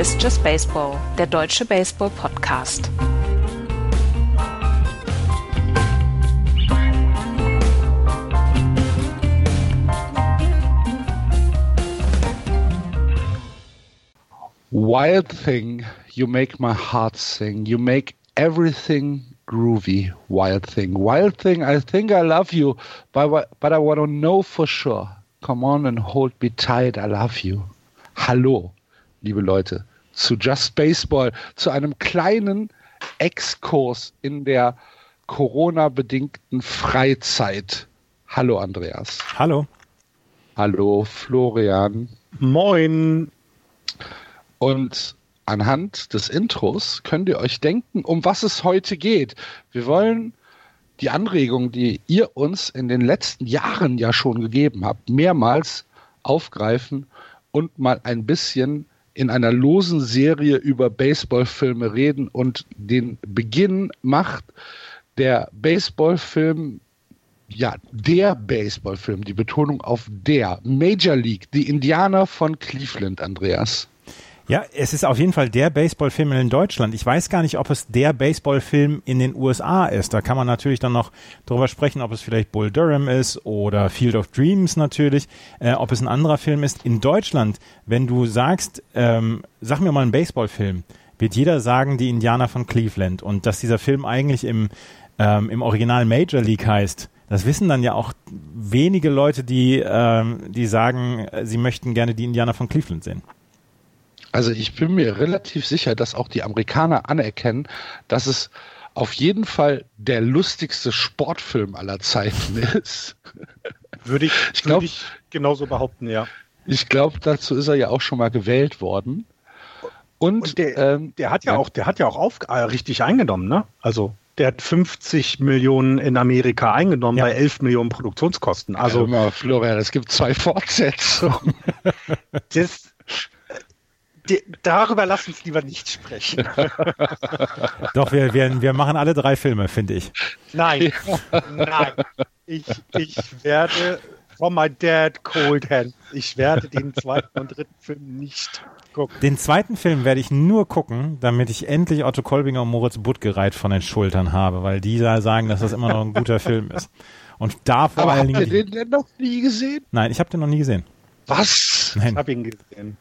Ist Just Baseball, der deutsche Baseball-Podcast. Wild thing, you make my heart sing. You make everything groovy. Wild thing. Wild thing, I think I love you, but I want to know for sure. Come on and hold me tight, I love you. Hallo, liebe Leute, zu Just Baseball, zu einem kleinen Exkurs in der Corona-bedingten Freizeit. Hallo, Andreas. Hallo. Hallo, Florian. Moin. Und anhand des Intros könnt ihr euch denken, um was es heute geht. Wir wollen die Anregung, die ihr uns in den letzten Jahren ja schon gegeben habt, mehrmals aufgreifen und mal ein bisschen in einer losen Serie über Baseballfilme reden und den Beginn macht der Baseballfilm ja, der Baseballfilm, die Betonung auf der Major League, die Indianer von Cleveland, Andreas. Ja, es ist auf jeden Fall der Baseballfilm in Deutschland. Ich weiß gar nicht, ob es der Baseballfilm in den USA ist. Da kann man natürlich dann noch drüber sprechen, ob es vielleicht Bull Durham ist oder Field of Dreams natürlich, äh, ob es ein anderer Film ist. In Deutschland, wenn du sagst, ähm, sag mir mal einen Baseballfilm, wird jeder sagen, die Indianer von Cleveland. Und dass dieser Film eigentlich im, ähm, im Original Major League heißt, das wissen dann ja auch wenige Leute, die, ähm, die sagen, sie möchten gerne die Indianer von Cleveland sehen. Also ich bin mir relativ sicher, dass auch die Amerikaner anerkennen, dass es auf jeden Fall der lustigste Sportfilm aller Zeiten ist. Würde ich, ich, glaub, ich genauso behaupten, ja. Ich glaube, dazu ist er ja auch schon mal gewählt worden. Und, Und der, ähm, der, hat ja, ja, auch, der hat ja auch auf, äh, richtig eingenommen, ne? Also der hat 50 Millionen in Amerika eingenommen ja. bei 11 Millionen Produktionskosten. Also ja, mal, Florian, es gibt zwei Fortsetzungen. das, darüber lass uns lieber nicht sprechen. Doch, wir, wir, wir machen alle drei Filme, finde ich. Nein, nein. Ich, ich werde From My Dad Cold Hands. Ich werde den zweiten und dritten Film nicht gucken. Den zweiten Film werde ich nur gucken, damit ich endlich Otto Kolbinger und Moritz Buttgereit von den Schultern habe, weil die da sagen, dass das immer noch ein guter Film ist. Und da vor Aber allen Dingen. Habt ihr den denn noch nie gesehen? Nein, ich habe den noch nie gesehen. Was? Nein. Ich habe ihn gesehen.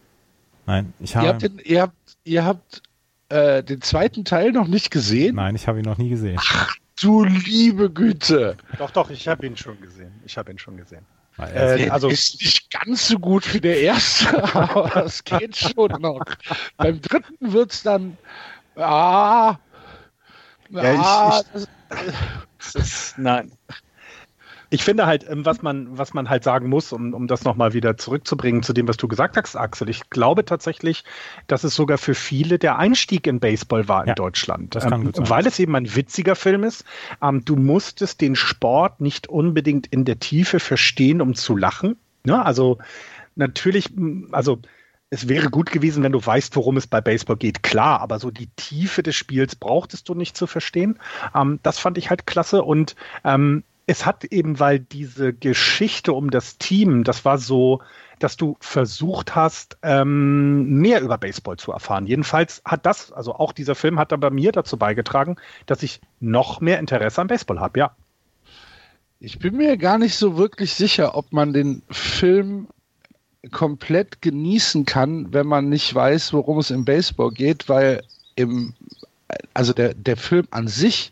Nein, ich habe. Ihr habt, den, ihr habt, ihr habt äh, den zweiten Teil noch nicht gesehen? Nein, ich habe ihn noch nie gesehen. Ach du liebe Güte. Doch, doch, ich habe ihn schon gesehen. Ich habe ihn schon gesehen. Äh, also ist nicht ganz so gut wie der erste, aber es geht schon noch. Beim dritten wird es dann. Ah, ja, ah, ich, ich, das, ist, nein ich finde halt, ähm, was man, was man halt sagen muss, um, um das nochmal wieder zurückzubringen zu dem, was du gesagt hast, Axel. Ich glaube tatsächlich, dass es sogar für viele der Einstieg in Baseball war in ja, Deutschland. Ähm, weil es eben ein witziger Film ist. Ähm, du musstest den Sport nicht unbedingt in der Tiefe verstehen, um zu lachen. Ja, also natürlich, also es wäre gut gewesen, wenn du weißt, worum es bei Baseball geht. Klar, aber so die Tiefe des Spiels brauchtest du nicht zu verstehen. Ähm, das fand ich halt klasse und ähm, es hat eben, weil diese Geschichte um das Team, das war so, dass du versucht hast, ähm, mehr über Baseball zu erfahren. Jedenfalls hat das, also auch dieser Film hat da bei mir dazu beigetragen, dass ich noch mehr Interesse an Baseball habe, ja. Ich bin mir gar nicht so wirklich sicher, ob man den Film komplett genießen kann, wenn man nicht weiß, worum es im Baseball geht, weil im also der, der Film an sich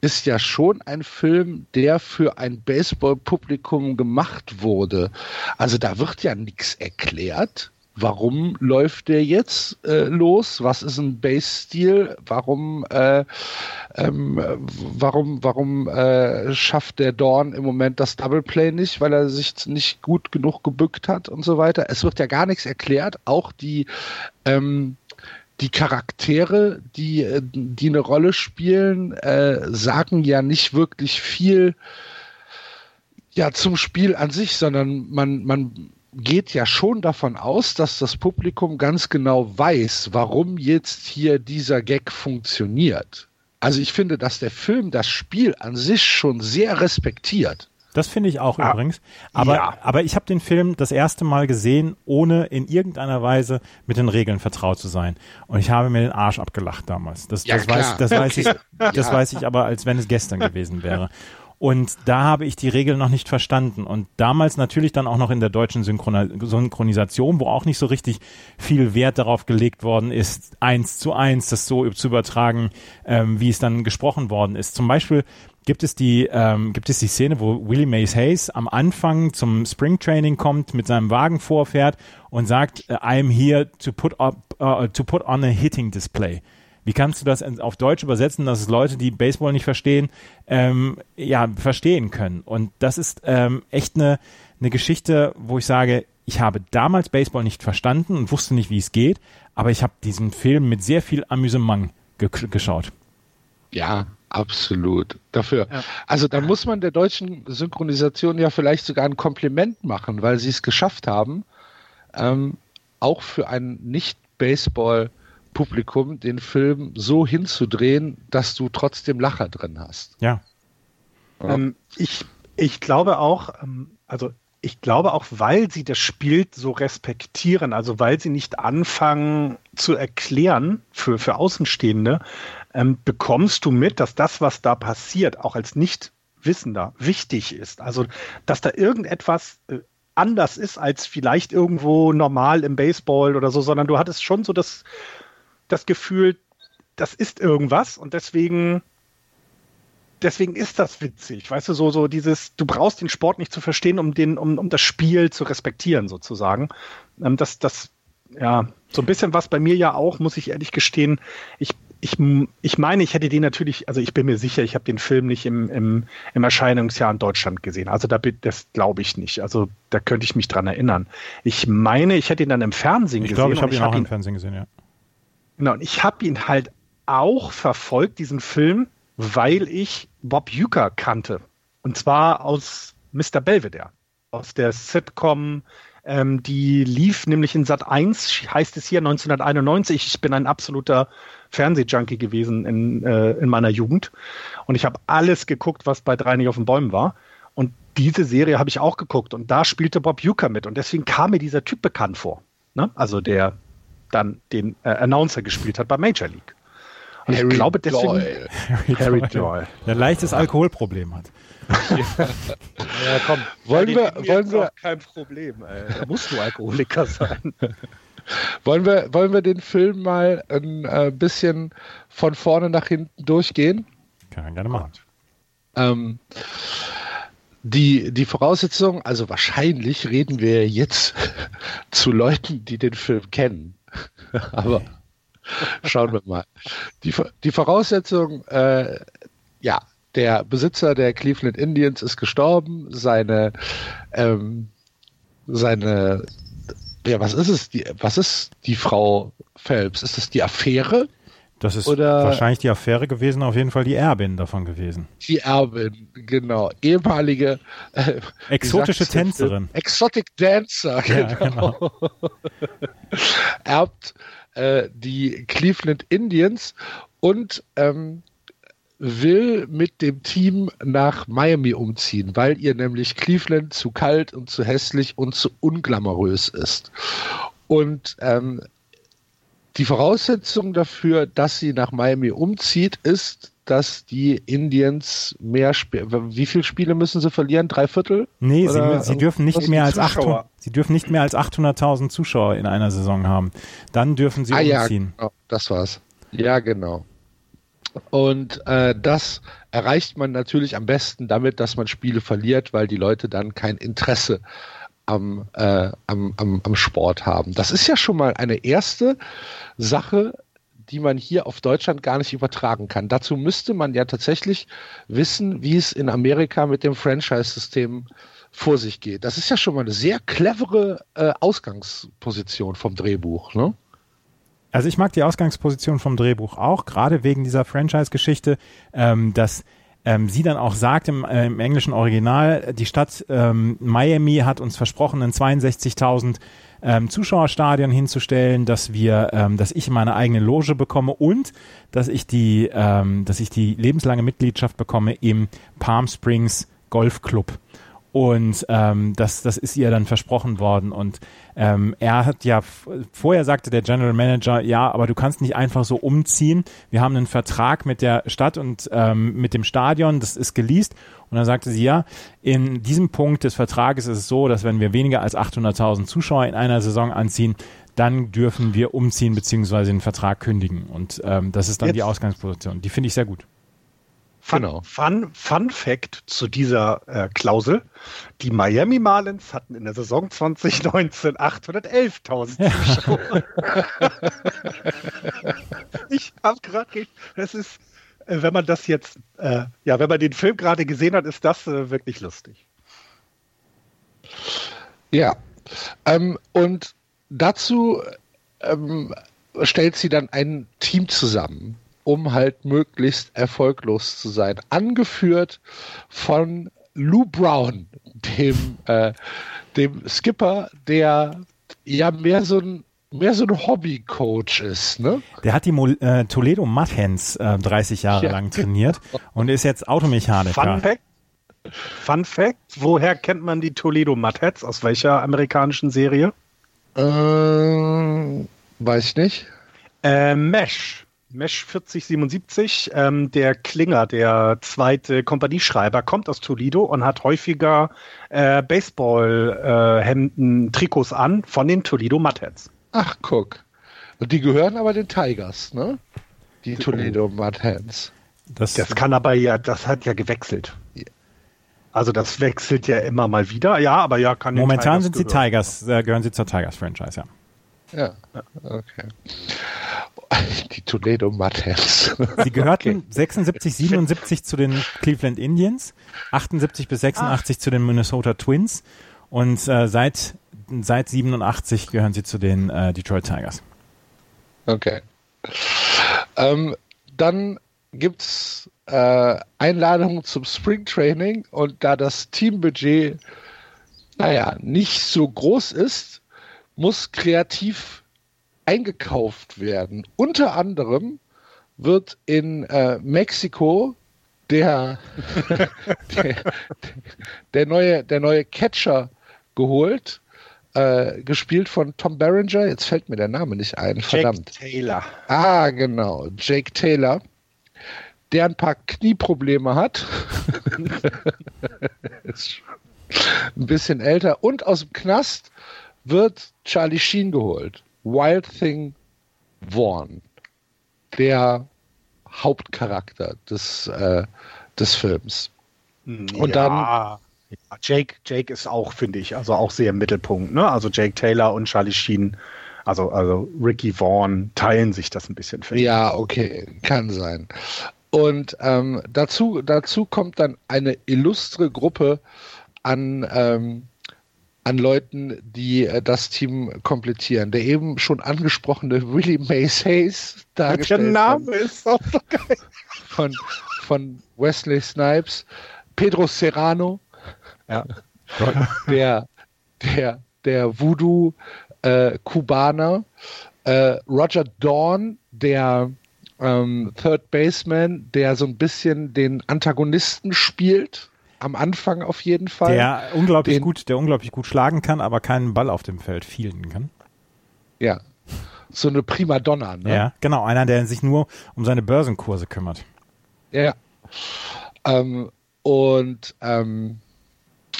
ist ja schon ein Film, der für ein Baseball-Publikum gemacht wurde. Also da wird ja nichts erklärt. Warum läuft der jetzt äh, los? Was ist ein Base-Stil? Warum, äh, ähm, warum, warum äh, schafft der Dorn im Moment das Double Play nicht, weil er sich nicht gut genug gebückt hat und so weiter? Es wird ja gar nichts erklärt. Auch die ähm, die Charaktere, die, äh, die eine Rolle spielen, äh, sagen ja nicht wirklich viel ja, zum Spiel an sich, sondern man, man geht ja schon davon aus, dass das Publikum ganz genau weiß, warum jetzt hier dieser Gag funktioniert. Also ich finde, dass der Film das Spiel an sich schon sehr respektiert. Das finde ich auch ah, übrigens. Aber, ja. aber ich habe den Film das erste Mal gesehen, ohne in irgendeiner Weise mit den Regeln vertraut zu sein. Und ich habe mir den Arsch abgelacht damals. Das, ja, das, weiß, das, weiß, ich, das ja. weiß ich aber, als wenn es gestern gewesen wäre. Und da habe ich die Regeln noch nicht verstanden. Und damals natürlich dann auch noch in der deutschen Synchronisation, wo auch nicht so richtig viel Wert darauf gelegt worden ist, eins zu eins das so zu übertragen, ähm, wie es dann gesprochen worden ist. Zum Beispiel gibt es die ähm, gibt es die Szene, wo Willie Mays Hayes am Anfang zum Spring Training kommt, mit seinem Wagen vorfährt und sagt, I'm here to put up uh, to put on a hitting display. Wie kannst du das auf Deutsch übersetzen, dass es Leute, die Baseball nicht verstehen, ähm, ja verstehen können? Und das ist ähm, echt eine eine Geschichte, wo ich sage, ich habe damals Baseball nicht verstanden und wusste nicht, wie es geht, aber ich habe diesen Film mit sehr viel Amüsement ge geschaut. Ja, Absolut. Dafür. Ja. Also da muss man der deutschen Synchronisation ja vielleicht sogar ein Kompliment machen, weil sie es geschafft haben, ähm, auch für ein Nicht-Baseball-Publikum den Film so hinzudrehen, dass du trotzdem Lacher drin hast. Ja. ja. Ähm, ich, ich glaube auch, ähm, also ich glaube auch, weil sie das Spiel so respektieren, also weil sie nicht anfangen zu erklären für, für Außenstehende, ähm, bekommst du mit, dass das, was da passiert, auch als Nichtwissender wichtig ist. Also, dass da irgendetwas äh, anders ist als vielleicht irgendwo normal im Baseball oder so, sondern du hattest schon so das, das Gefühl, das ist irgendwas und deswegen deswegen ist das witzig, weißt du, so, so dieses, du brauchst den Sport nicht zu verstehen, um den, um, um das Spiel zu respektieren, sozusagen. Ähm, das, das, ja, so ein bisschen was bei mir ja auch, muss ich ehrlich gestehen. Ich ich, ich meine, ich hätte den natürlich, also ich bin mir sicher, ich habe den Film nicht im, im, im Erscheinungsjahr in Deutschland gesehen. Also da, das glaube ich nicht. Also da könnte ich mich dran erinnern. Ich meine, ich hätte ihn dann im Fernsehen ich gesehen. Glaub, ich glaube, ich habe ihn auch im Fernsehen gesehen, ja. Genau, und ich habe ihn halt auch verfolgt, diesen Film, weil ich Bob Uecker kannte. Und zwar aus Mr. Belvedere, aus der Sitcom ähm, die lief nämlich in Sat 1, heißt es hier 1991. Ich bin ein absoluter Fernsehjunkie gewesen in, äh, in meiner Jugend. Und ich habe alles geguckt, was bei drei nicht auf den Bäumen war. Und diese Serie habe ich auch geguckt. Und da spielte Bob Euchre mit. Und deswegen kam mir dieser Typ bekannt vor. Ne? Also der dann den äh, Announcer gespielt hat bei Major League. Und Harry ich glaube deswegen Doyle. Harry, Harry Doyle. Der ein leichtes Alkoholproblem hat. ja, komm. Wollen wir, wollen wir kein Problem, ey. Da musst du Alkoholiker sein. wollen wir, wollen wir den Film mal ein äh, bisschen von vorne nach hinten durchgehen? Kann man gerne machen. Ähm, die, die Voraussetzung, also wahrscheinlich reden wir jetzt zu Leuten, die den Film kennen. Aber schauen wir mal. Die, die Voraussetzung, äh, ja, der Besitzer der Cleveland Indians ist gestorben, seine, ähm, seine, ja, was ist es? Die, was ist die Frau Phelps? Ist das die Affäre? Das ist Oder wahrscheinlich die Affäre gewesen, auf jeden Fall die Erbin davon gewesen. Die Erbin, genau. Ehemalige äh, exotische Tänzerin. Exotic Dancer, genau. Ja, genau. Erbt äh, die Cleveland Indians und ähm, will mit dem Team nach Miami umziehen, weil ihr nämlich Cleveland zu kalt und zu hässlich und zu unglamourös ist. Und ähm, die Voraussetzung dafür, dass sie nach Miami umzieht, ist, dass die Indians mehr Spiele, wie viele Spiele müssen sie verlieren? Drei Viertel? Nee, sie, sie, dürfen nicht mehr als 800, sie dürfen nicht mehr als 800.000 Zuschauer in einer Saison haben. Dann dürfen sie ah, umziehen. Ja, genau, das war's. Ja, genau. Und äh, das erreicht man natürlich am besten damit, dass man Spiele verliert, weil die Leute dann kein Interesse am, äh, am, am, am Sport haben. Das ist ja schon mal eine erste Sache, die man hier auf Deutschland gar nicht übertragen kann. Dazu müsste man ja tatsächlich wissen, wie es in Amerika mit dem Franchise-System vor sich geht. Das ist ja schon mal eine sehr clevere äh, Ausgangsposition vom Drehbuch. Ne? Also ich mag die Ausgangsposition vom Drehbuch auch, gerade wegen dieser Franchise-Geschichte, ähm, dass ähm, sie dann auch sagt im, äh, im englischen Original, die Stadt ähm, Miami hat uns versprochen, ein 62.000 ähm, Zuschauerstadion hinzustellen, dass wir, ähm, dass ich meine eigene Loge bekomme und dass ich die, ähm, dass ich die lebenslange Mitgliedschaft bekomme im Palm Springs Golfclub. Und ähm, das, das ist ihr dann versprochen worden. Und ähm, er hat ja, vorher sagte der General Manager, ja, aber du kannst nicht einfach so umziehen. Wir haben einen Vertrag mit der Stadt und ähm, mit dem Stadion, das ist geleast. Und dann sagte sie, ja, in diesem Punkt des Vertrages ist es so, dass wenn wir weniger als 800.000 Zuschauer in einer Saison anziehen, dann dürfen wir umziehen beziehungsweise den Vertrag kündigen. Und ähm, das ist dann Jetzt. die Ausgangsposition. Die finde ich sehr gut. Fun, genau. Fun, Fun Fact zu dieser äh, Klausel. Die Miami Marlins hatten in der Saison 2019 811.000 Zuschauer. ich habe gerade, das ist, äh, wenn man das jetzt, äh, ja, wenn man den Film gerade gesehen hat, ist das äh, wirklich lustig. Ja, ähm, und dazu ähm, stellt sie dann ein Team zusammen um halt möglichst erfolglos zu sein. Angeführt von Lou Brown, dem, äh, dem Skipper, der ja mehr so ein mehr so ein Hobbycoach ist, ne? Der hat die Mo äh, Toledo Mudhens äh, 30 Jahre ja. lang trainiert und ist jetzt Automechaniker. Fun Fact, Fun Fact, woher kennt man die Toledo Mudheads? Aus welcher amerikanischen Serie? Äh, weiß ich nicht. Äh, Mesh. Mesh 4077, ähm, der Klinger, der zweite Kompanieschreiber, kommt aus Toledo und hat häufiger äh, Baseball-Hemden, äh, Trikots an von den Toledo Mudheads. Ach, guck. Und die gehören aber den Tigers, ne? Die Toledo Mudheads. Das, das kann aber ja, das hat ja gewechselt. Also das wechselt ja immer mal wieder. Ja, aber ja, kann Momentan sind sie Tigers, äh, gehören sie zur Tigers-Franchise, ja. Ja, okay. Die Toledo Mudheads. Sie gehörten okay. 76, 77 zu den Cleveland Indians, 78 bis 86 Ach. zu den Minnesota Twins und äh, seit, seit 87 gehören sie zu den äh, Detroit Tigers. Okay. Ähm, dann gibt's äh, Einladungen zum Springtraining und da das Teambudget, naja, nicht so groß ist, muss kreativ eingekauft werden. Unter anderem wird in äh, Mexiko der, der, der, neue, der neue Catcher geholt, äh, gespielt von Tom Berenger. Jetzt fällt mir der Name nicht ein, verdammt. Jake Taylor. Ah, genau, Jake Taylor, der ein paar Knieprobleme hat. ein bisschen älter. Und aus dem Knast wird Charlie Sheen geholt. Wild Thing Vaughn, der Hauptcharakter des, äh, des Films. Und ja, dann. Ja, Jake, Jake ist auch, finde ich, also auch sehr im Mittelpunkt. Ne? Also Jake Taylor und Charlie Sheen, also, also Ricky Vaughn teilen sich das ein bisschen. Ja, okay, kann sein. Und ähm, dazu, dazu kommt dann eine illustre Gruppe an ähm, an Leuten, die äh, das Team komplettieren. Der eben schon angesprochene Willie Mays Hayes, dargestellt Der Name von, ist auch so geil. Von, von Wesley Snipes, Pedro Serrano, ja. der, der, der Voodoo äh, Kubaner, äh, Roger Dawn, der ähm, Third Baseman, der so ein bisschen den Antagonisten spielt am Anfang auf jeden Fall. Der unglaublich den, gut, der unglaublich gut schlagen kann, aber keinen Ball auf dem Feld fielden kann. Ja. So eine Primadonna, ne? Ja, genau, einer, der sich nur um seine Börsenkurse kümmert. Ja. Ähm, und ähm,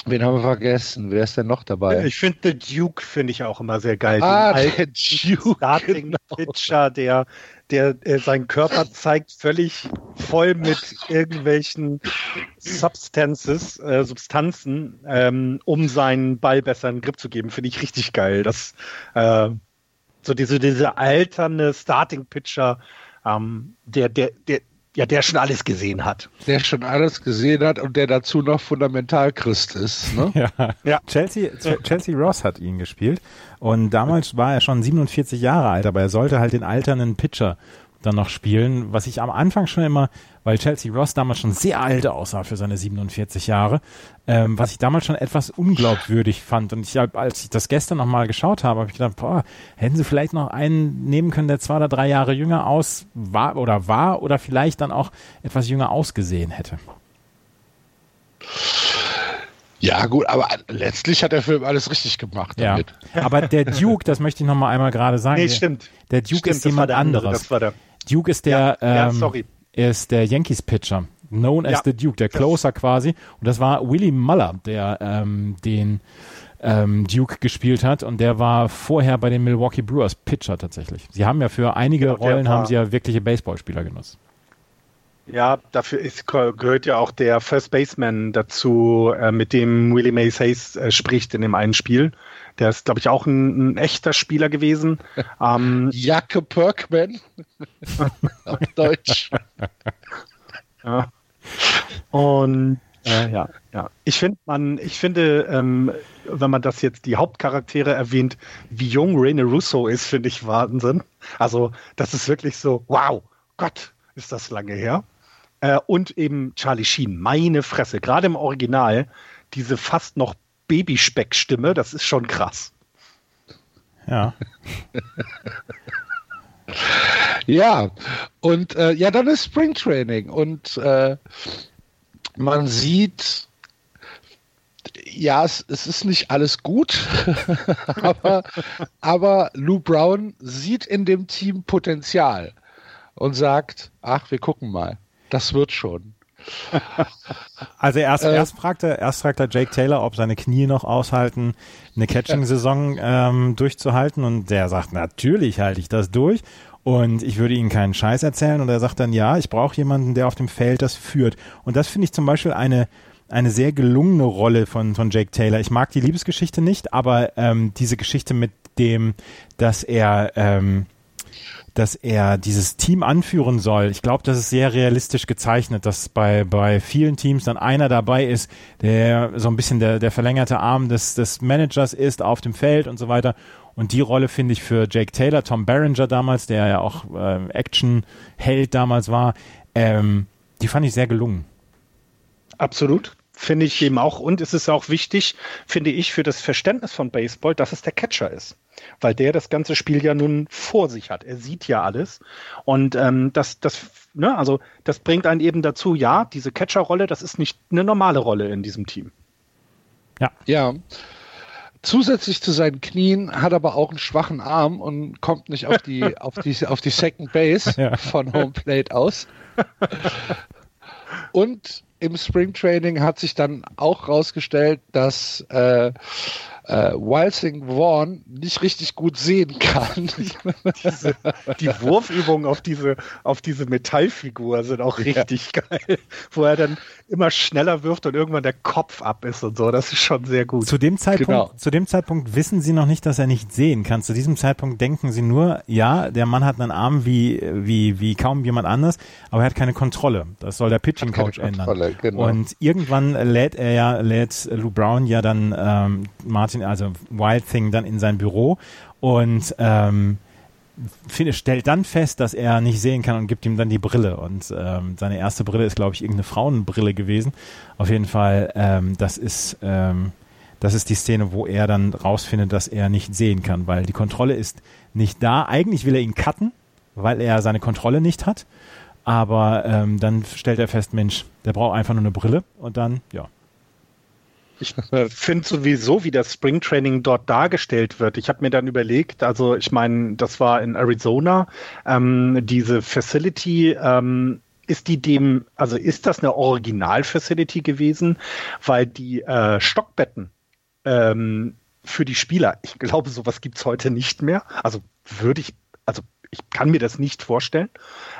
Wen haben wir vergessen? Wer ist denn noch dabei? Ich finde The Duke finde ich auch immer sehr geil. Ah, der Duke. Starting genau. Pitcher, der der, der seinen Körper zeigt, völlig voll mit irgendwelchen Substances, äh, Substanzen, ähm, um seinen Ball besser in den Grip zu geben, finde ich richtig geil. Das, äh, so diese, diese alternde Starting-Pitcher, ähm, der, der, der, ja, der schon alles gesehen hat. Der schon alles gesehen hat und der dazu noch Fundamentalchrist ist. Ne? ja. ja. Chelsea, Chelsea Ross hat ihn gespielt und damals war er schon 47 Jahre alt, aber er sollte halt den alternden Pitcher dann noch spielen, was ich am Anfang schon immer, weil Chelsea Ross damals schon sehr alt aussah für seine 47 Jahre, ähm, was ich damals schon etwas unglaubwürdig fand. Und ich, als ich das gestern nochmal geschaut habe, habe ich gedacht, boah, hätten sie vielleicht noch einen nehmen können, der zwei oder drei Jahre jünger aus war oder war oder vielleicht dann auch etwas jünger ausgesehen hätte. Ja, gut, aber letztlich hat der Film alles richtig gemacht ja. damit. Aber der Duke, das möchte ich noch mal einmal gerade sagen. Nee, stimmt. Der Duke stimmt, ist jemand anderes. Das war der. Duke ist der, ja, ja, ähm, sorry. ist der Yankees-Pitcher. Known as the Duke, der Closer quasi. Und das war Willie Muller, der ähm, den ähm, Duke gespielt hat und der war vorher bei den Milwaukee Brewers Pitcher tatsächlich. Sie haben ja für einige genau, Rollen haben sie ja wirkliche Baseballspieler genutzt. Ja, dafür ist, gehört ja auch der First Baseman dazu, äh, mit dem Willie Mays Hayes äh, spricht in dem einen Spiel. Der ist, glaube ich, auch ein, ein, echter Spieler gewesen. Ähm, Jacke Perkman auf Deutsch. ja. Und äh, ja, ja. Ich finde, man, ich finde, ähm, wenn man das jetzt die Hauptcharaktere erwähnt, wie jung Rene Russo ist, finde ich Wahnsinn. Also, das ist wirklich so, wow, Gott, ist das lange her. Äh, und eben Charlie Sheen, meine Fresse, gerade im Original, diese fast noch Babyspeck-Stimme, das ist schon krass. Ja. ja, und äh, ja, dann ist Springtraining und äh, man sieht, ja, es, es, ist nicht alles gut, aber, aber Lou Brown sieht in dem Team Potenzial und sagt, ach, wir gucken mal das wird schon. Also erst, äh, erst, fragt er, erst fragt er Jake Taylor, ob seine Knie noch aushalten, eine Catching-Saison ähm, durchzuhalten. Und der sagt, natürlich halte ich das durch. Und ich würde Ihnen keinen Scheiß erzählen. Und er sagt dann, ja, ich brauche jemanden, der auf dem Feld das führt. Und das finde ich zum Beispiel eine, eine sehr gelungene Rolle von, von Jake Taylor. Ich mag die Liebesgeschichte nicht, aber ähm, diese Geschichte mit dem, dass er ähm, dass er dieses Team anführen soll. Ich glaube, das ist sehr realistisch gezeichnet, dass bei, bei vielen Teams dann einer dabei ist, der so ein bisschen der, der verlängerte Arm des, des Managers ist auf dem Feld und so weiter. Und die Rolle finde ich für Jake Taylor, Tom Berenger damals, der ja auch äh, Action-Held damals war, ähm, die fand ich sehr gelungen. Absolut finde ich eben auch. Und es ist auch wichtig, finde ich, für das Verständnis von Baseball, dass es der Catcher ist weil der das ganze Spiel ja nun vor sich hat. Er sieht ja alles. Und ähm, das, das, ne, also das bringt einen eben dazu, ja, diese Catcher-Rolle, das ist nicht eine normale Rolle in diesem Team. Ja. Ja. Zusätzlich zu seinen Knien hat er aber auch einen schwachen Arm und kommt nicht auf die, auf die, auf die Second Base ja. von Home Plate aus. Und im Spring Training hat sich dann auch rausgestellt, dass äh, äh, Wilding Vaughn nicht richtig gut sehen kann. diese, die Wurfübungen auf diese, auf diese Metallfigur sind auch richtig ja. geil, wo er dann immer schneller wirft und irgendwann der Kopf ab ist und so. Das ist schon sehr gut. Zu dem Zeitpunkt, genau. zu dem Zeitpunkt wissen sie noch nicht, dass er nicht sehen kann. Zu diesem Zeitpunkt denken sie nur, ja, der Mann hat einen Arm wie, wie, wie kaum jemand anders, aber er hat keine Kontrolle. Das soll der Pitching Coach ändern. Genau. Und irgendwann lädt er ja, lädt Lou Brown ja dann ähm, Martin Martin, also Wild Thing, dann in sein Büro und ähm, stellt dann fest, dass er nicht sehen kann und gibt ihm dann die Brille. Und ähm, seine erste Brille ist, glaube ich, irgendeine Frauenbrille gewesen. Auf jeden Fall, ähm, das ist ähm, das ist die Szene, wo er dann rausfindet, dass er nicht sehen kann, weil die Kontrolle ist nicht da. Eigentlich will er ihn cutten, weil er seine Kontrolle nicht hat. Aber ähm, dann stellt er fest, Mensch, der braucht einfach nur eine Brille und dann, ja, ich finde sowieso, wie das Springtraining dort dargestellt wird. Ich habe mir dann überlegt, also ich meine, das war in Arizona, ähm, diese Facility, ähm, ist die dem, also ist das eine Original-Facility gewesen, weil die äh, Stockbetten ähm, für die Spieler, ich glaube, sowas gibt es heute nicht mehr. Also würde ich, also ich kann mir das nicht vorstellen.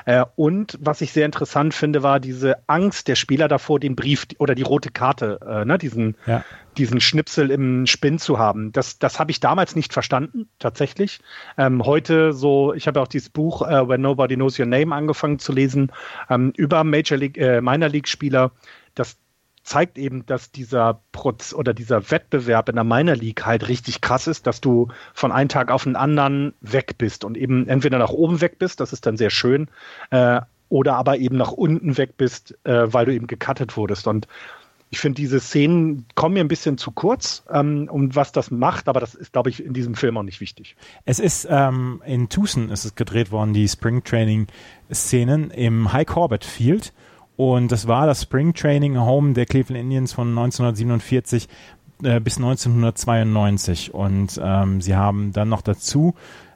Äh, und was ich sehr interessant finde, war diese Angst der Spieler davor, den Brief oder die rote Karte, äh, ne, diesen, ja. diesen Schnipsel im Spin zu haben. Das, das habe ich damals nicht verstanden, tatsächlich. Ähm, heute so, ich habe auch dieses Buch äh, When Nobody Knows Your Name angefangen zu lesen, ähm, über Major League, äh, Minor League Spieler. Das zeigt eben, dass dieser Proz oder dieser Wettbewerb in der Minor League halt richtig krass ist, dass du von einem Tag auf den anderen weg bist und eben entweder nach oben weg bist, das ist dann sehr schön, äh, oder aber eben nach unten weg bist, äh, weil du eben gecuttet wurdest. Und ich finde, diese Szenen kommen mir ein bisschen zu kurz, ähm, um was das macht, aber das ist, glaube ich, in diesem Film auch nicht wichtig. Es ist ähm, in Tucson ist es gedreht worden, die Spring Training Szenen im High Corbett Field Und das war das Spring Training Home der Cleveland Indians von 1947 äh, bis 1992. Und ähm, sie haben dann noch dazu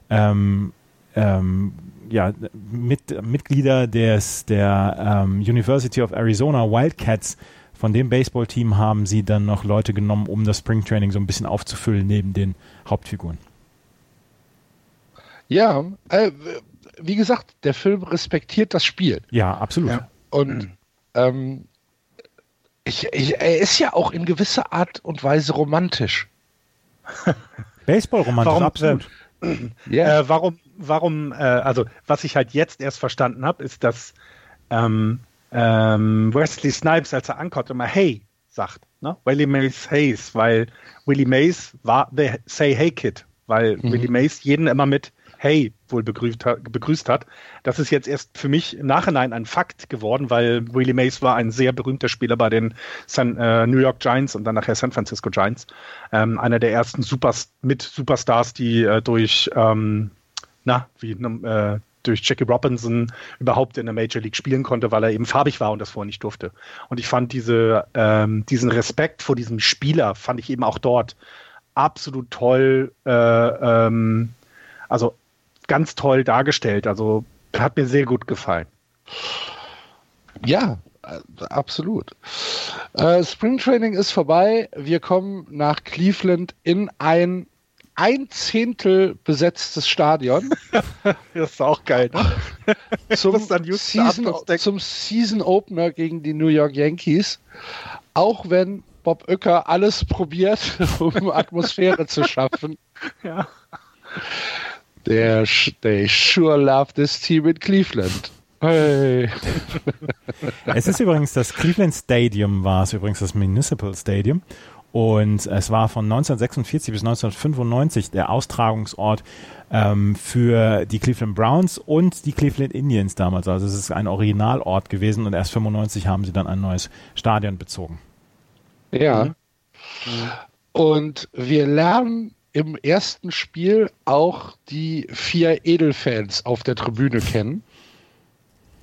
ähm, ähm, ja, mit, Mitglieder des, der ähm, University of Arizona Wildcats von dem Baseballteam haben sie dann noch Leute genommen, um das Spring Training so ein bisschen aufzufüllen neben den Hauptfiguren. Ja, äh, wie gesagt, der Film respektiert das Spiel. Ja, absolut. Ja. Und ähm, ich, ich, er ist ja auch in gewisser Art und Weise romantisch. Baseball-romantisch, warum, absolut. Äh, yeah. äh, warum, warum, äh, also was ich halt jetzt erst verstanden habe, ist, dass ähm, ähm, Wesley Snipes, als er ankommt, immer Hey sagt. Ne? Willie Mays Hayes, weil Willie Mays war the Say Hey Kid, weil mhm. Willie Mays jeden immer mit Hey wohl begrüßt, begrüßt hat. Das ist jetzt erst für mich im Nachhinein ein Fakt geworden, weil Willie Mays war ein sehr berühmter Spieler bei den San, äh, New York Giants und dann nachher San Francisco Giants. Ähm, einer der ersten Supers mit Superstars, die äh, durch ähm, na, wie äh, durch Jackie Robinson überhaupt in der Major League spielen konnte, weil er eben farbig war und das vorher nicht durfte. Und ich fand diese, ähm, diesen Respekt vor diesem Spieler, fand ich eben auch dort absolut toll, äh, ähm, also ganz toll dargestellt. Also hat mir sehr gut gefallen. Ja, absolut. Äh, Spring Training ist vorbei. Wir kommen nach Cleveland in ein ein Zehntel besetztes Stadion. das ist auch geil, ne? zum, Season, zum Season Opener gegen die New York Yankees. Auch wenn Bob Uecker alles probiert, um Atmosphäre zu schaffen. Ja. Der, they sure love this team in Cleveland. Hey. es ist übrigens das Cleveland Stadium, war es übrigens das Municipal Stadium. Und es war von 1946 bis 1995 der Austragungsort ähm, für die Cleveland Browns und die Cleveland Indians damals. Also es ist ein Originalort gewesen und erst 95 haben sie dann ein neues Stadion bezogen. Ja. Mhm. Und wir lernen im ersten Spiel auch die vier Edelfans auf der Tribüne kennen.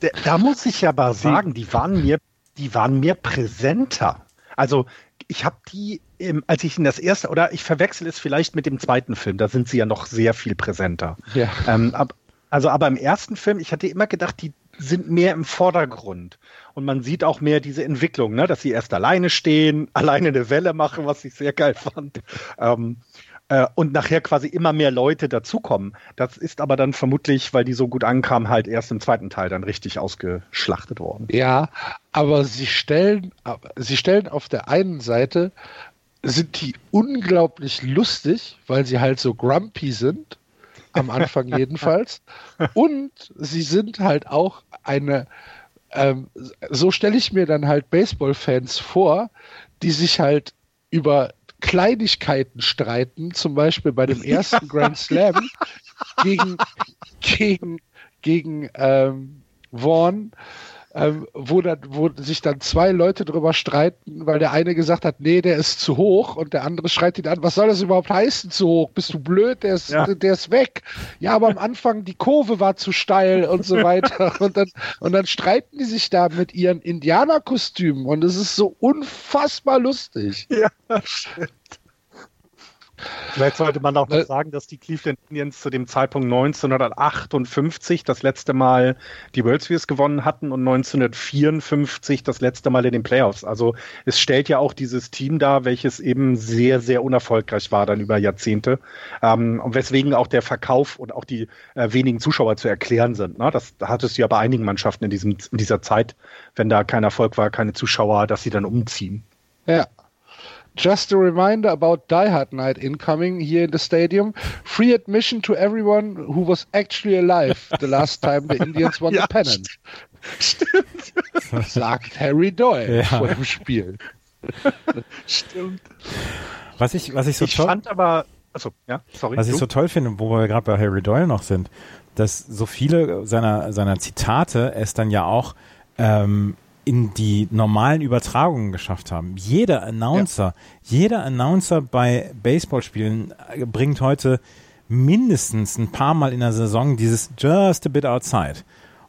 Da, da muss ich aber sagen, die waren mir, die waren mir präsenter. Also ich habe die, als ich in das erste, oder ich verwechsel es vielleicht mit dem zweiten Film, da sind sie ja noch sehr viel präsenter. Ja. Ähm, ab, also aber im ersten Film, ich hatte immer gedacht, die sind mehr im Vordergrund. Und man sieht auch mehr diese Entwicklung, ne? dass sie erst alleine stehen, alleine eine Welle machen, was ich sehr geil fand. Ähm, äh, und nachher quasi immer mehr Leute dazukommen. Das ist aber dann vermutlich, weil die so gut ankamen, halt erst im zweiten Teil dann richtig ausgeschlachtet worden. Ja, aber sie stellen, sie stellen auf der einen Seite, sind die unglaublich lustig, weil sie halt so grumpy sind, am Anfang jedenfalls. Und sie sind halt auch eine, ähm, so stelle ich mir dann halt Baseball-Fans vor, die sich halt über Kleinigkeiten streiten, zum Beispiel bei dem ersten Grand Slam gegen, gegen, gegen ähm, Vaughn, ähm, wo, dann, wo sich dann zwei Leute drüber streiten, weil der eine gesagt hat, nee, der ist zu hoch und der andere schreit ihn an, was soll das überhaupt heißen, zu hoch? Bist du blöd? Der ist, ja. der ist weg. Ja, aber am Anfang die Kurve war zu steil und so weiter. und, dann, und dann streiten die sich da mit ihren Indianerkostümen und es ist so unfassbar lustig. Ja. Vielleicht sollte man auch noch äh, sagen, dass die Cleveland Indians zu dem Zeitpunkt 1958 das letzte Mal die World Series gewonnen hatten und 1954 das letzte Mal in den Playoffs. Also es stellt ja auch dieses Team dar, welches eben sehr, sehr unerfolgreich war dann über Jahrzehnte. Ähm, und weswegen auch der Verkauf und auch die äh, wenigen Zuschauer zu erklären sind. Ne? Das hattest du ja bei einigen Mannschaften in, diesem, in dieser Zeit, wenn da kein Erfolg war, keine Zuschauer, dass sie dann umziehen. Ja, Just a reminder about Die Hard Night incoming here in the stadium. Free admission to everyone who was actually alive the last time the Indians won ja, the pennant. Stimmt. Sagt Harry Doyle ja. vor dem Spiel. Stimmt. Was ich, was ich so ich toll, fand aber, achso, ja, sorry. Was du? ich so toll finde, wo wir gerade bei Harry Doyle noch sind, dass so viele seiner, seiner Zitate es dann ja auch ähm, in die normalen Übertragungen geschafft haben. Jeder Announcer, ja. jeder Announcer bei Baseballspielen äh, bringt heute mindestens ein paar Mal in der Saison dieses Just a bit outside.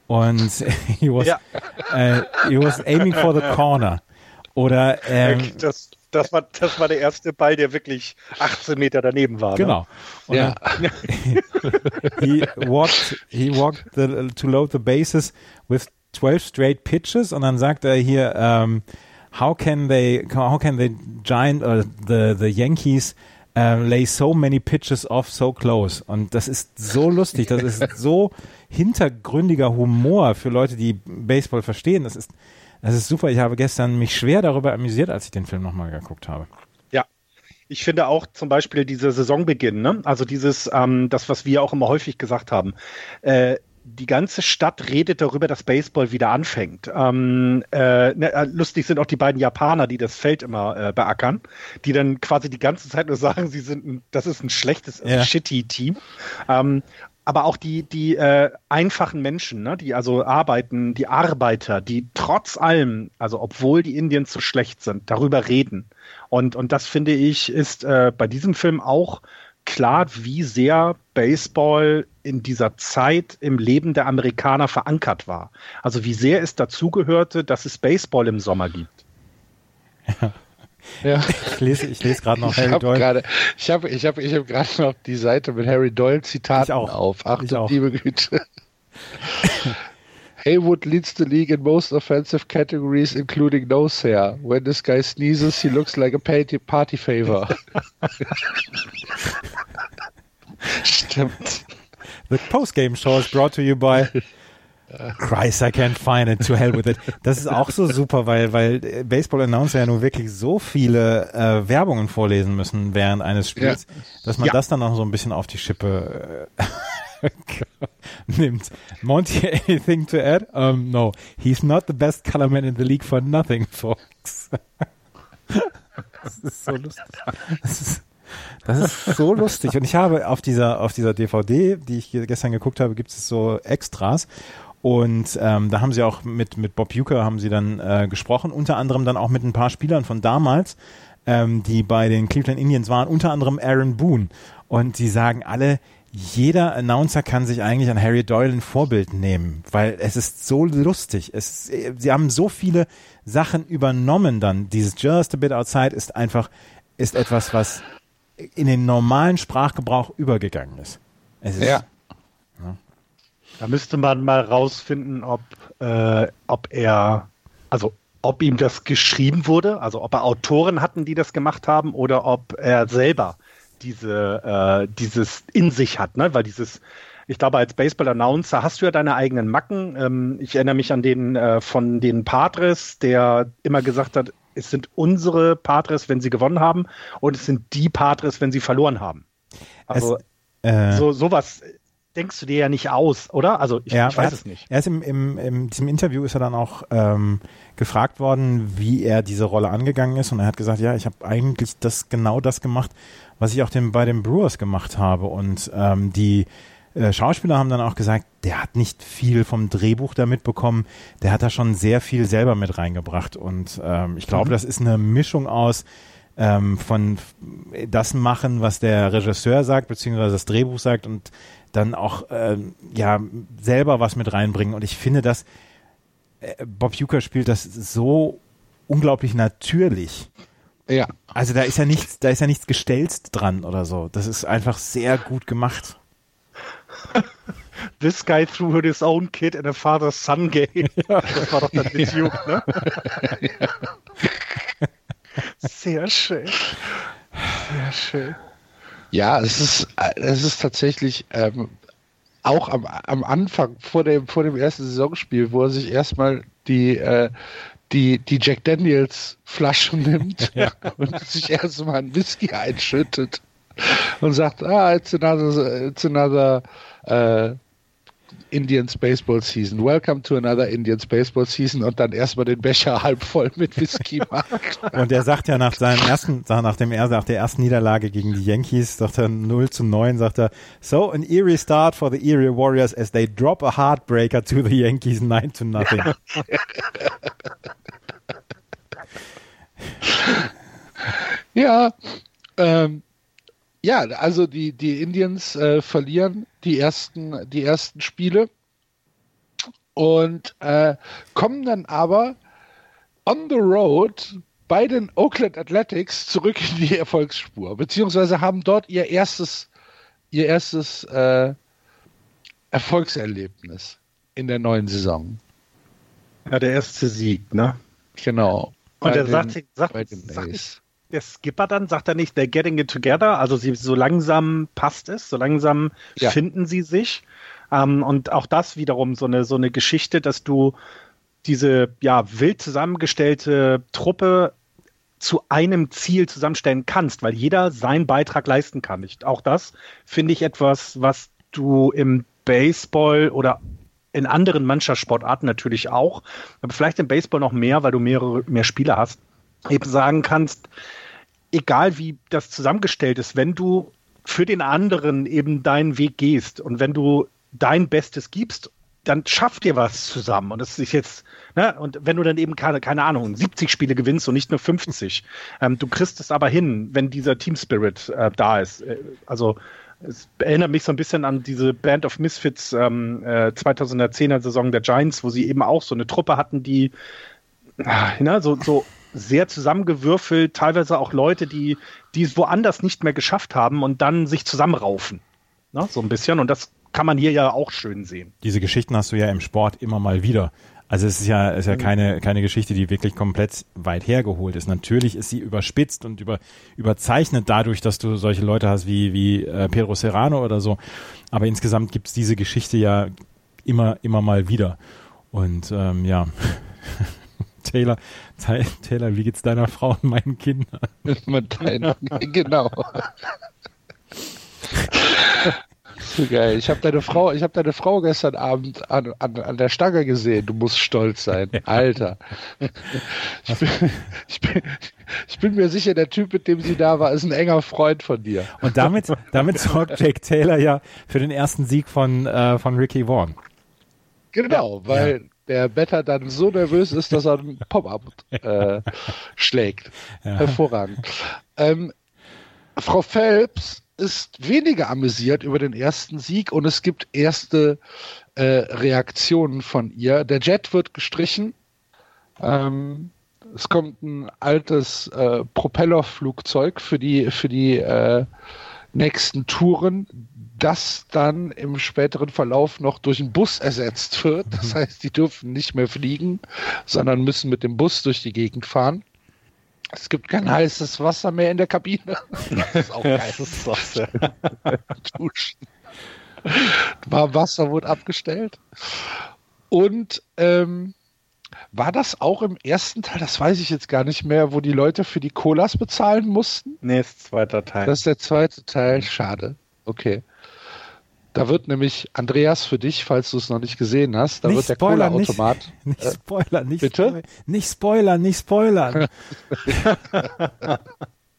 und he was, ja. uh, he was aiming for the corner. Oder ähm, das, das, war, das war der erste Ball, der wirklich 18 Meter daneben war. Ne? Genau. Ne? ja. he walked, he walked the, to load the bases with 12 straight pitches und dann sagt er hier, um, ähm, how can they, how can the giant, uh, the, the Yankees uh, lay so many pitches off so close? Und das ist so lustig, das ist so hintergründiger Humor für Leute, die Baseball verstehen. Das ist, das ist super. Ich habe gestern mich schwer darüber amüsiert, als ich den Film nochmal geguckt habe. Ja, ich finde auch zum Beispiel dieser Saisonbeginn, ne? also dieses, ähm, das, was wir auch immer häufig gesagt haben, äh, die ganze Stadt redet darüber, dass Baseball wieder anfängt. Ähm, äh, ne, äh, lustig sind auch die beiden Japaner, die das Feld immer äh, beackern, die dann quasi die ganze Zeit nur sagen, sie sind, ein, das ist ein schlechtes, ja. shitty Team. Ähm, aber auch die, die äh, einfachen Menschen, ne, die also arbeiten, die Arbeiter, die trotz allem, also obwohl die Indiens so schlecht sind, darüber reden. Und, und das finde ich, ist äh, bei diesem Film auch klar, wie sehr Baseball in dieser Zeit im Leben der Amerikaner verankert war. Also wie sehr es dazugehörte, dass es Baseball im Sommer gibt. Ja. Ja. Ich lese, ich lese gerade noch ich Harry Doyle. Grade, ich habe ich hab, ich hab gerade noch die Seite mit Harry Doyle Zitaten auf. Achtung, liebe Güte. Haywood leads the league in most offensive categories, including nose hair. When this guy sneezes, he looks like a party, party favor. Stimmt. The post-game show is brought to you by Christ, I can't find it. To hell with it. Das ist auch so super, weil, weil Baseball-Announcer ja nun wirklich so viele äh, Werbungen vorlesen müssen während eines Spiels, ja. dass man ja. das dann auch so ein bisschen auf die Schippe äh, nimmt. Monty, anything to add? Um, no, he's not the best colorman in the league for nothing, folks. das ist so lustig. Das ist, das ist so lustig. Und ich habe auf dieser, auf dieser DVD, die ich gestern geguckt habe, gibt es so Extras. Und ähm, da haben sie auch mit, mit Bob Uecker haben sie dann äh, gesprochen, unter anderem dann auch mit ein paar Spielern von damals, ähm, die bei den Cleveland Indians waren, unter anderem Aaron Boone. Und die sagen alle, jeder Announcer kann sich eigentlich an Harry Doyle ein Vorbild nehmen, weil es ist so lustig. Es, sie haben so viele Sachen übernommen dann. Dieses Just a Bit Outside ist einfach, ist etwas, was in den normalen Sprachgebrauch übergegangen ist. ist ja. ja. Da müsste man mal rausfinden, ob, äh, ob er, also ob ihm das geschrieben wurde, also ob er Autoren hatten, die das gemacht haben, oder ob er selber diese, äh, dieses in sich hat, ne? Weil dieses, ich glaube, als Baseball-Announcer hast du ja deine eigenen Macken. Ähm, ich erinnere mich an den äh, von den Padres, der immer gesagt hat, es sind unsere Padres, wenn sie gewonnen haben, und es sind die Padres, wenn sie verloren haben. Also es, äh, so sowas denkst du dir ja nicht aus, oder? Also ich, ja, ich weiß es nicht. Er ist im, im, in diesem Interview ist er dann auch ähm, gefragt worden, wie er diese Rolle angegangen ist und er hat gesagt, ja, ich habe eigentlich das genau das gemacht, was ich auch dem, bei den Brewers gemacht habe und ähm, die äh, Schauspieler haben dann auch gesagt, der hat nicht viel vom Drehbuch da mitbekommen, der hat da schon sehr viel selber mit reingebracht und ähm, ich glaube, mhm. das ist eine Mischung aus ähm, von das machen, was der Regisseur sagt, beziehungsweise das Drehbuch sagt und dann auch äh, ja selber was mit reinbringen. Und ich finde, dass äh, Bob Euchre spielt das so unglaublich natürlich. Ja. Also da ist ja nichts, da ist ja nichts gestellt dran oder so. Das ist einfach sehr gut gemacht. This guy threw his own kid in a father-son game. Ja. Das war doch dann mit ja. Ne? Ja. Sehr schön. Sehr schön. Ja, es ist, es ist tatsächlich ähm, auch am, am Anfang vor dem, vor dem ersten Saisonspiel, wo er sich erstmal die, äh, die, die Jack Daniels Flaschen nimmt ja. und sich erstmal einen Whisky einschüttet und sagt, ah, it's another, it's another uh, Indians Baseball Season. Welcome to another Indians Baseball Season und dann erstmal den Becher halb voll mit Whisky macht. und er sagt ja nach seinem ersten, nach dem nach der ersten Niederlage gegen die Yankees, sagt er 0 zu 9, sagt er, so an eerie start for the Erie Warriors as they drop a heartbreaker to the Yankees 9 to nothing. ja, ähm, ja, also die, die Indians äh, verlieren die ersten, die ersten Spiele. und äh, kommen dann aber on the road bei den Oakland Athletics zurück in die Erfolgsspur, beziehungsweise haben dort ihr erstes, ihr erstes äh, Erfolgserlebnis in der neuen Saison. Ja, der erste Sieg, ne? Genau. Und er sagt, sagt, sagt der Skipper dann, sagt er nicht, they're getting it together, also sie, so langsam passt es, so langsam ja. finden sie sich. Ähm, und auch das wiederum so eine, so eine Geschichte, dass du diese ja wild zusammengestellte Truppe zu einem Ziel zusammenstellen kannst, weil jeder seinen Beitrag leisten kann. Ich, auch das finde ich etwas, was du im Baseball oder in anderen Mannschaftssportarten natürlich auch, aber vielleicht im Baseball noch mehr, weil du mehrere mehr Spieler hast, eben sagen kannst, egal wie das zusammengestellt ist, wenn du für den anderen eben deinen Weg gehst und wenn du dein Bestes gibst dann schafft ihr was zusammen. Und das ist jetzt, ne, und wenn du dann eben keine, keine Ahnung, 70 Spiele gewinnst und nicht nur 50, ähm, du kriegst es aber hin, wenn dieser Team Spirit äh, da ist. Äh, also es erinnert mich so ein bisschen an diese Band of Misfits ähm, äh, 2010er Saison der Giants, wo sie eben auch so eine Truppe hatten, die äh, ne, so, so sehr zusammengewürfelt, teilweise auch Leute, die, die es woanders nicht mehr geschafft haben und dann sich zusammenraufen. Ne, so ein bisschen. Und das kann man hier ja auch schön sehen. Diese Geschichten hast du ja im Sport immer mal wieder. Also es ist ja, es ist ja mhm. keine, keine Geschichte, die wirklich komplett weit hergeholt ist. Natürlich ist sie überspitzt und über, überzeichnet dadurch, dass du solche Leute hast wie, wie äh, Pedro Serrano oder so. Aber insgesamt gibt's diese Geschichte ja immer, immer mal wieder. Und ähm, ja, Taylor, Taylor, wie geht's deiner Frau und meinen Kindern? genau. So geil. Ich habe deine Frau, ich habe deine Frau gestern Abend an, an, an der Stange gesehen. Du musst stolz sein, Alter. Ich bin, ich, bin, ich bin mir sicher, der Typ, mit dem sie da war, ist ein enger Freund von dir. Und damit, damit sorgt Jake Taylor ja für den ersten Sieg von, äh, von Ricky Vaughn. Genau, ja. weil ja. Der Better dann so nervös ist, dass er ein Pop-up äh, schlägt. Ja. Hervorragend. Ähm, Frau Phelps ist weniger amüsiert über den ersten Sieg und es gibt erste äh, Reaktionen von ihr. Der Jet wird gestrichen. Ähm, es kommt ein altes äh, Propellerflugzeug für die, für die äh, nächsten Touren, das dann im späteren Verlauf noch durch einen Bus ersetzt wird. Das mhm. heißt, die dürfen nicht mehr fliegen, sondern müssen mit dem Bus durch die Gegend fahren. Es gibt kein heißes Wasser mehr in der Kabine. Das ist auch geil. das ist auch sehr Duschen. War Wasser wurde abgestellt. Und ähm, war das auch im ersten Teil, das weiß ich jetzt gar nicht mehr, wo die Leute für die Colas bezahlen mussten? Nee, ist zweiter Teil. Das ist der zweite Teil, schade. Okay. Da wird nämlich, Andreas, für dich, falls du es noch nicht gesehen hast, da nicht wird der Cola-Automat. Nicht, nicht äh, spoilern, nicht Bitte? Spoil nicht spoilern, nicht spoilern.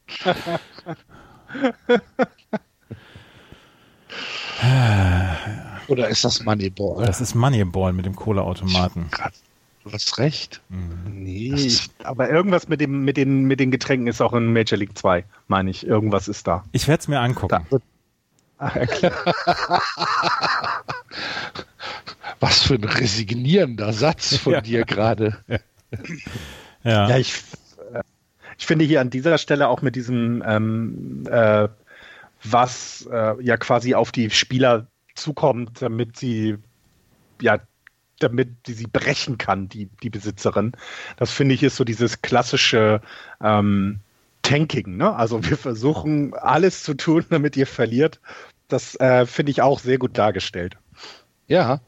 Oder ist das Moneyball? Das ist Moneyball mit dem Cola-Automaten. Du hast recht. Mhm. Nee, ich, aber irgendwas mit, dem, mit, den, mit den Getränken ist auch in Major League 2, meine ich. Irgendwas ist da. Ich werde es mir angucken. Da wird, Ach, ja, klar. Was für ein resignierender Satz von ja. dir gerade. Ja. ja, ich, ich finde hier an dieser Stelle auch mit diesem, ähm, äh, was äh, ja quasi auf die Spieler zukommt, damit sie ja damit die sie brechen kann, die, die Besitzerin. Das finde ich ist so dieses klassische ähm, Tanking. Ne? Also wir versuchen alles zu tun, damit ihr verliert. Das äh, finde ich auch sehr gut dargestellt. Ja.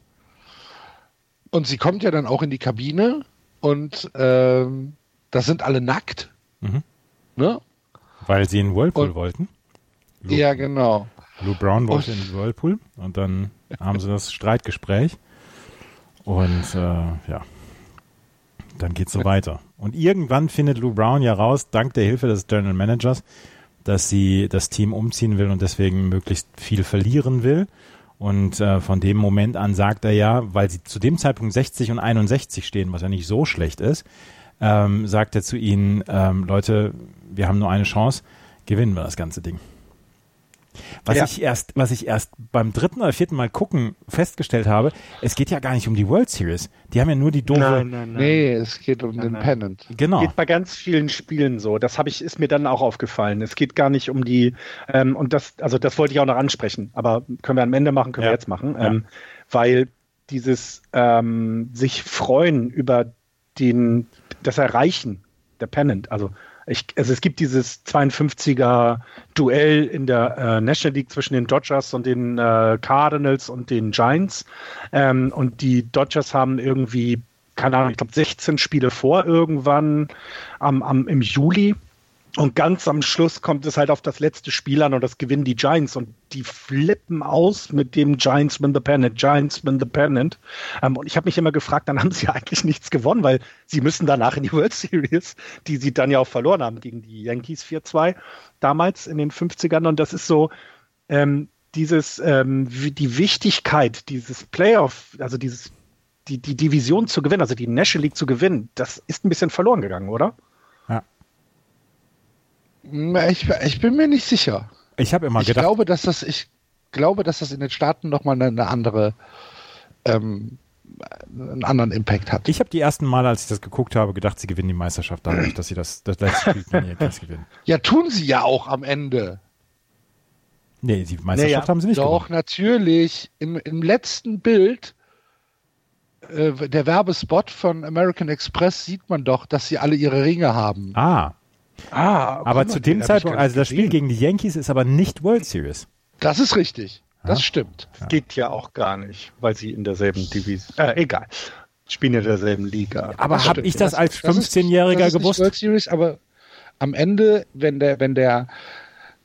Und sie kommt ja dann auch in die Kabine und ähm, da sind alle nackt. Mhm. Ne? Weil sie in Whirlpool und, wollten. Lou, ja, genau. Lou Brown wollte und, in Whirlpool und dann haben sie das Streitgespräch. Und äh, ja, dann geht's so weiter. Und irgendwann findet Lou Brown ja raus, dank der Hilfe des General Managers, dass sie das Team umziehen will und deswegen möglichst viel verlieren will. Und äh, von dem Moment an sagt er ja, weil sie zu dem Zeitpunkt 60 und 61 stehen, was ja nicht so schlecht ist, ähm, sagt er zu ihnen, ähm, Leute, wir haben nur eine Chance, gewinnen wir das ganze Ding. Was ja. ich erst, was ich erst beim dritten oder vierten Mal gucken festgestellt habe, es geht ja gar nicht um die World Series. Die haben ja nur die doofe. Nein, nein, nein. Nee, es geht um nein, den Pennant. Genau. Geht bei ganz vielen Spielen so. Das habe ich, ist mir dann auch aufgefallen. Es geht gar nicht um die, ähm, und das, also das wollte ich auch noch ansprechen, aber können wir am Ende machen, können ja. wir jetzt machen. Ja. Ähm, weil dieses ähm, sich freuen über den, das Erreichen der Pennant, also ich, also es gibt dieses 52er Duell in der äh, National League zwischen den Dodgers und den äh, Cardinals und den Giants. Ähm, und die Dodgers haben irgendwie, keine Ahnung, ich glaube 16 Spiele vor irgendwann am, am, im Juli und ganz am Schluss kommt es halt auf das letzte Spiel an und das gewinnen die Giants und die flippen aus mit dem Giants win the pennant, Giants win the pennant. Ähm, und ich habe mich immer gefragt, dann haben sie ja eigentlich nichts gewonnen, weil sie müssen danach in die World Series, die sie dann ja auch verloren haben gegen die Yankees 4-2 damals in den 50ern. Und das ist so ähm, dieses, ähm, die Wichtigkeit dieses Playoff, also dieses, die, die Division zu gewinnen, also die National League zu gewinnen, das ist ein bisschen verloren gegangen, oder? Ich, ich bin mir nicht sicher. Ich habe immer ich gedacht. Glaube, dass das, ich glaube, dass das in den Staaten nochmal eine, eine andere, ähm, einen anderen Impact hat. Ich habe die ersten Male, als ich das geguckt habe, gedacht, sie gewinnen die Meisterschaft dadurch, dass sie das, das letzte Spiel gewinnen. Ja, tun sie ja auch am Ende. Nee, die Meisterschaft naja, haben sie nicht Doch, gewonnen. natürlich. Im, Im letzten Bild äh, der Werbespot von American Express sieht man doch, dass sie alle ihre Ringe haben. Ah. Ah, aber zu dem Zeitpunkt, also das Spiel gegen die Yankees ist aber nicht World Series. Das ist richtig. Das ja? stimmt. Das geht ja auch gar nicht, weil sie in derselben Division, äh, egal. Spielen in derselben Liga. Aber habe ich das als 15-Jähriger gewusst? World Series, aber am Ende, wenn der, wenn der,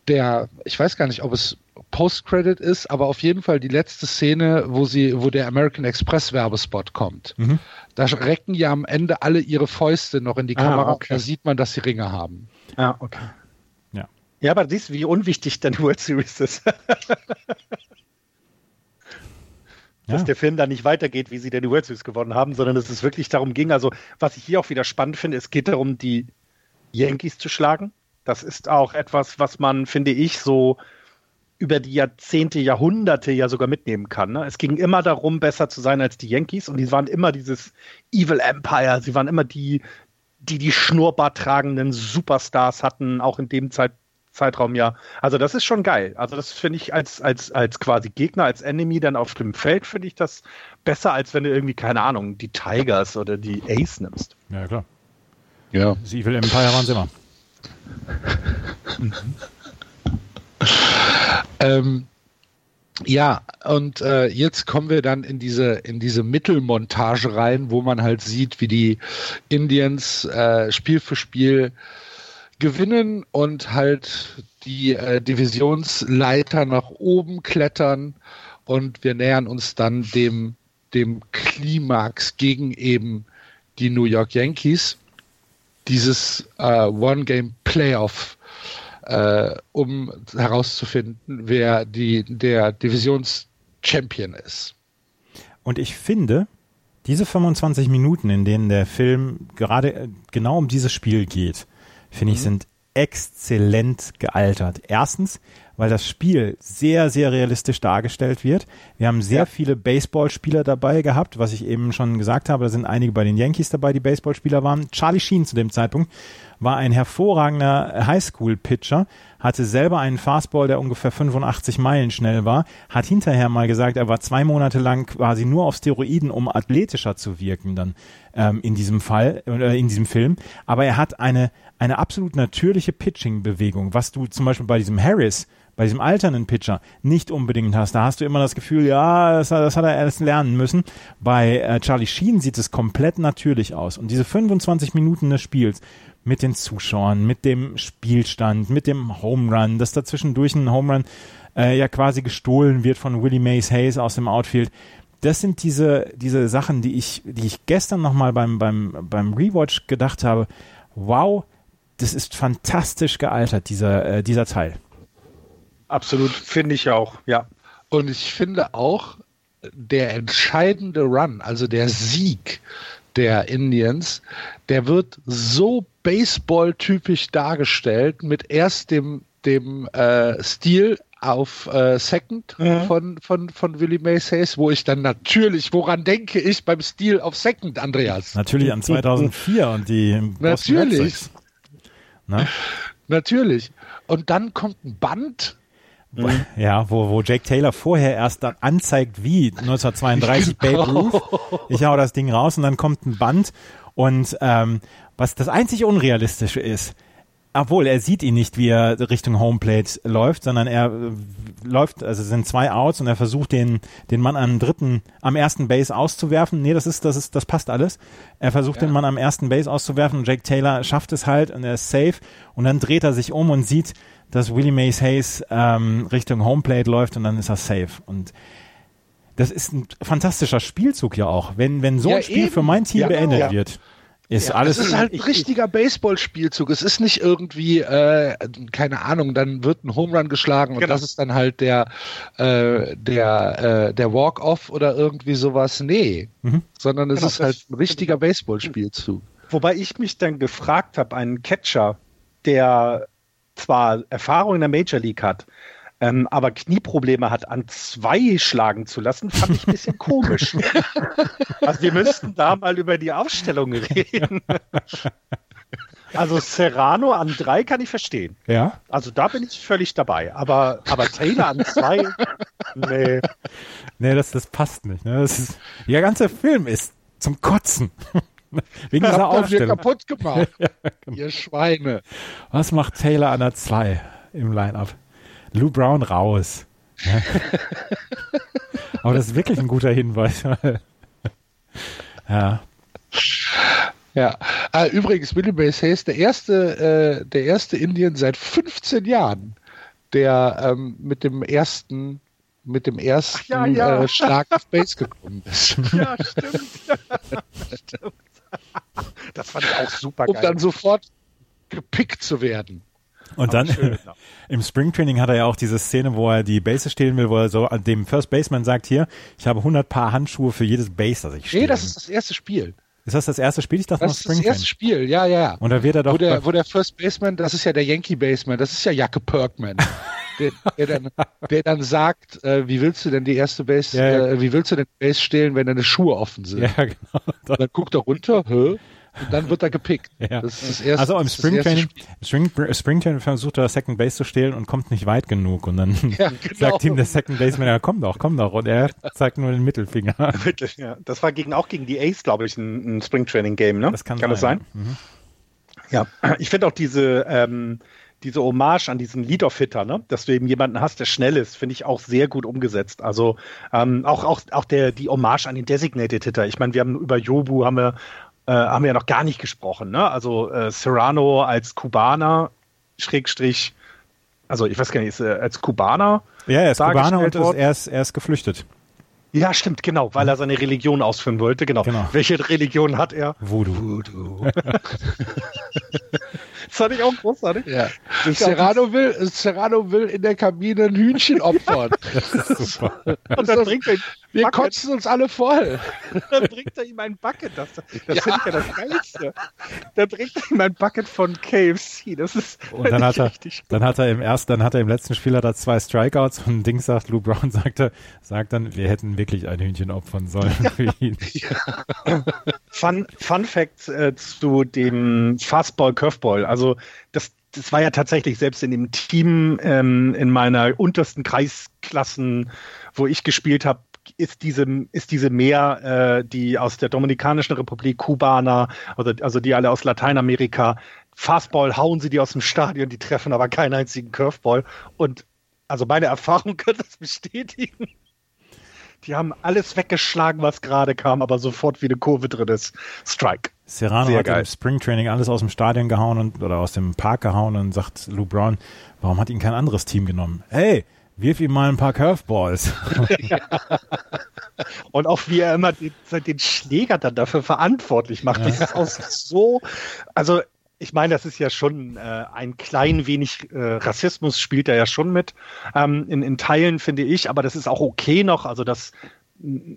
der, ich weiß gar nicht, ob es Post-Credit ist, aber auf jeden Fall die letzte Szene, wo sie, wo der American Express Werbespot kommt. Mhm. Da recken ja am Ende alle ihre Fäuste noch in die ah, Kamera. Okay. Da sieht man, dass sie Ringe haben. Ja, okay. Ja. Ja, aber siehst wie unwichtig dann World Series ist. dass ja. der Film dann nicht weitergeht, wie sie denn die World Series gewonnen haben, sondern dass es wirklich darum ging, also was ich hier auch wieder spannend finde, es geht darum, die Yankees zu schlagen. Das ist auch etwas, was man, finde ich, so über die Jahrzehnte, Jahrhunderte ja sogar mitnehmen kann. Ne? Es ging immer darum, besser zu sein als die Yankees und die waren immer dieses Evil Empire. Sie waren immer die, die die Schnurrbart tragenden Superstars hatten, auch in dem Zeit, Zeitraum ja. Also das ist schon geil. Also das finde ich als, als, als quasi Gegner, als Enemy dann auf dem Feld, finde ich das besser, als wenn du irgendwie, keine Ahnung, die Tigers oder die Ace nimmst. Ja, klar. Ja. Das Evil Empire waren sie immer. ähm, ja, und äh, jetzt kommen wir dann in diese, in diese Mittelmontage rein, wo man halt sieht, wie die Indians äh, Spiel für Spiel gewinnen und halt die äh, Divisionsleiter nach oben klettern und wir nähern uns dann dem, dem Klimax gegen eben die New York Yankees. Dieses äh, One-Game-Playoff äh, um herauszufinden, wer die, der Divisionschampion ist. Und ich finde, diese 25 Minuten, in denen der Film gerade äh, genau um dieses Spiel geht, finde mhm. ich, sind exzellent gealtert. Erstens, weil das Spiel sehr, sehr realistisch dargestellt wird. Wir haben sehr ja. viele Baseballspieler dabei gehabt, was ich eben schon gesagt habe. Da sind einige bei den Yankees dabei, die Baseballspieler waren. Charlie Sheen zu dem Zeitpunkt war ein hervorragender Highschool-Pitcher, hatte selber einen Fastball, der ungefähr 85 Meilen schnell war, hat hinterher mal gesagt, er war zwei Monate lang quasi nur auf Steroiden, um athletischer zu wirken dann ähm, in diesem Fall, äh, in diesem Film. Aber er hat eine, eine absolut natürliche Pitching-Bewegung, was du zum Beispiel bei diesem Harris bei diesem alternden Pitcher nicht unbedingt hast. Da hast du immer das Gefühl, ja, das, das hat er erst lernen müssen. Bei äh, Charlie Sheen sieht es komplett natürlich aus. Und diese 25 Minuten des Spiels mit den Zuschauern, mit dem Spielstand, mit dem Home Run, dass dazwischendurch ein Home Run äh, ja quasi gestohlen wird von Willie Mays Hayes aus dem Outfield. Das sind diese, diese Sachen, die ich, die ich gestern nochmal beim, beim, beim Rewatch gedacht habe. Wow, das ist fantastisch gealtert, dieser, äh, dieser Teil. Absolut, finde ich auch, ja. Und ich finde auch, der entscheidende Run, also der Sieg der Indians, der wird so Baseball-typisch dargestellt mit erst dem, dem äh, Stil auf äh, Second mhm. von, von, von Willie Mays Hayes, wo ich dann natürlich, woran denke ich beim Stil auf Second, Andreas? Natürlich an 2004 und die Natürlich. Natürlich. Und dann kommt ein Band Mhm. Ja, wo, wo Jake Taylor vorher erst dann anzeigt, wie 1932 Babe Ruth. Ich hau das Ding raus und dann kommt ein Band und ähm, was das einzig Unrealistische ist, obwohl er sieht ihn nicht, wie er Richtung Homeplate läuft, sondern er äh, läuft, also es sind zwei Outs und er versucht den den Mann am dritten, am ersten Base auszuwerfen. Nee, das ist das ist das passt alles. Er versucht ja. den Mann am ersten Base auszuwerfen und Jake Taylor schafft es halt und er ist safe und dann dreht er sich um und sieht dass Willie Mays Hayes ähm, Richtung Homeplate läuft und dann ist er safe. Und das ist ein fantastischer Spielzug ja auch. Wenn, wenn so ja, ein Spiel eben. für mein Team ja, beendet ja. wird, ist ja, alles. Es ist halt ein richtiger Baseballspielzug. Es ist nicht irgendwie, äh, keine Ahnung, dann wird ein Home Run geschlagen und genau. das ist dann halt der, äh, der, äh, der Walk-Off oder irgendwie sowas. Nee. Mhm. Sondern es genau, ist halt ein richtiger Baseballspielzug. Wobei ich mich dann gefragt habe, einen Catcher, der zwar Erfahrung in der Major League hat, ähm, aber Knieprobleme hat, an zwei schlagen zu lassen, fand ich ein bisschen komisch. also wir müssten da mal über die Aufstellung reden. Also Serrano an drei kann ich verstehen. Ja. Also da bin ich völlig dabei. Aber, aber Taylor an zwei, nee. Nee, das, das passt nicht. Ne? Das ist, der ganze Film ist zum Kotzen. Wegen dieser Habt Aufstellung. kaputt gemacht, ja, genau. ihr Schweine. Was macht Taylor an der 2 im Line-Up? Lou Brown raus. Aber das ist wirklich ein guter Hinweis. ja. Ja. Ah, übrigens, Willie Mays Hayes, der erste, äh, der erste Indian seit 15 Jahren, der ähm, mit dem ersten mit dem ersten ja, ja. Äh, Schlag auf Base gekommen ist. Ja, stimmt. stimmt. Das fand ich auch super geil. Um dann sofort gepickt zu werden. Und dann schön, ja. im Springtraining hat er ja auch diese Szene, wo er die Base stehlen will, wo er so an dem First Baseman sagt, hier, ich habe 100 Paar Handschuhe für jedes Base, das ich stehe. Nee, das ist das erste Spiel. Ist das das erste Spiel? Ich dachte das noch ist das erste Spiel, ja, ja. Und da wird er doch. Wo der, wo der First Baseman, das ist ja der Yankee Baseman, das ist ja Jacke Perkman. der, der, dann, der dann sagt, äh, wie willst du denn die erste Base, ja, ja. Äh, wie willst du denn Base stehlen, wenn deine Schuhe offen sind? Ja, genau. dann guckt er runter, hä? Und dann wird er gepickt. Ja. Das ist das erste, also im Spring Training, Spring, Spring Training versucht er Second Base zu stehlen und kommt nicht weit genug. Und dann ja, genau. sagt ihm der Second Baseman, ja komm doch, komm doch. Und er zeigt nur den Mittelfinger. ja. Das war gegen, auch gegen die Ace, glaube ich, ein, ein Spring Training Game, ne? Das kann, kann sein. das sein? Mhm. Ja, ich finde auch diese, ähm, diese Hommage an diesen Lead-Off-Hitter, ne? dass du eben jemanden hast, der schnell ist, finde ich auch sehr gut umgesetzt. Also ähm, auch, auch, auch der, die Hommage an den Designated-Hitter. Ich meine, wir haben über Jobu haben wir äh, haben wir ja noch gar nicht gesprochen. Ne? Also äh, Serrano als Kubaner, Schrägstrich, also ich weiß gar nicht, ist er als Kubaner. Ja, er ist Kubaner und ist, er, ist, er ist geflüchtet. Ja, stimmt, genau, weil er seine Religion ausführen wollte. Genau. genau. Welche Religion hat er? Voodoo. Voodoo. Das fand ich auch großartig. Ja. Serrano, will, Serrano will in der Kabine ein Hühnchen opfern. Und dann bringt er wir kotzen uns alle voll. Dann bringt er ihm ein Bucket. Das, das ja. finde ich ja das Geilste. Dann bringt er ihm ein Bucket von KFC. Das ist und dann hat er, dann hat er im ersten, dann hat er im letzten Spiel hat er zwei Strikeouts und Ding sagt, Lou Brown sagte, sagt dann, wir hätten wirklich ein Hühnchen opfern sollen für ihn. Ja. Fun, Fun Fact äh, zu dem Fastball Curveball. Also das, das war ja tatsächlich selbst in dem Team ähm, in meiner untersten Kreisklassen, wo ich gespielt habe, ist diese, ist diese mehr, äh, die aus der Dominikanischen Republik, Kubaner, oder, also die alle aus Lateinamerika, Fastball hauen sie die aus dem Stadion, die treffen aber keinen einzigen Curveball. Und also meine Erfahrung könnte das bestätigen. Die haben alles weggeschlagen, was gerade kam, aber sofort wie eine Kurve drin ist. Strike. Serrano Sehr hat geil. im Springtraining alles aus dem Stadion gehauen und, oder aus dem Park gehauen und sagt Lou Brown, warum hat ihn kein anderes Team genommen? Hey, wirf ihm mal ein paar Curveballs. Ja. Und auch wie er immer den, den, Schläger dann dafür verantwortlich macht. Ja. Das ist auch so, also ich meine, das ist ja schon äh, ein klein wenig äh, Rassismus spielt er ja schon mit. Ähm, in, in Teilen finde ich, aber das ist auch okay noch. Also das mm,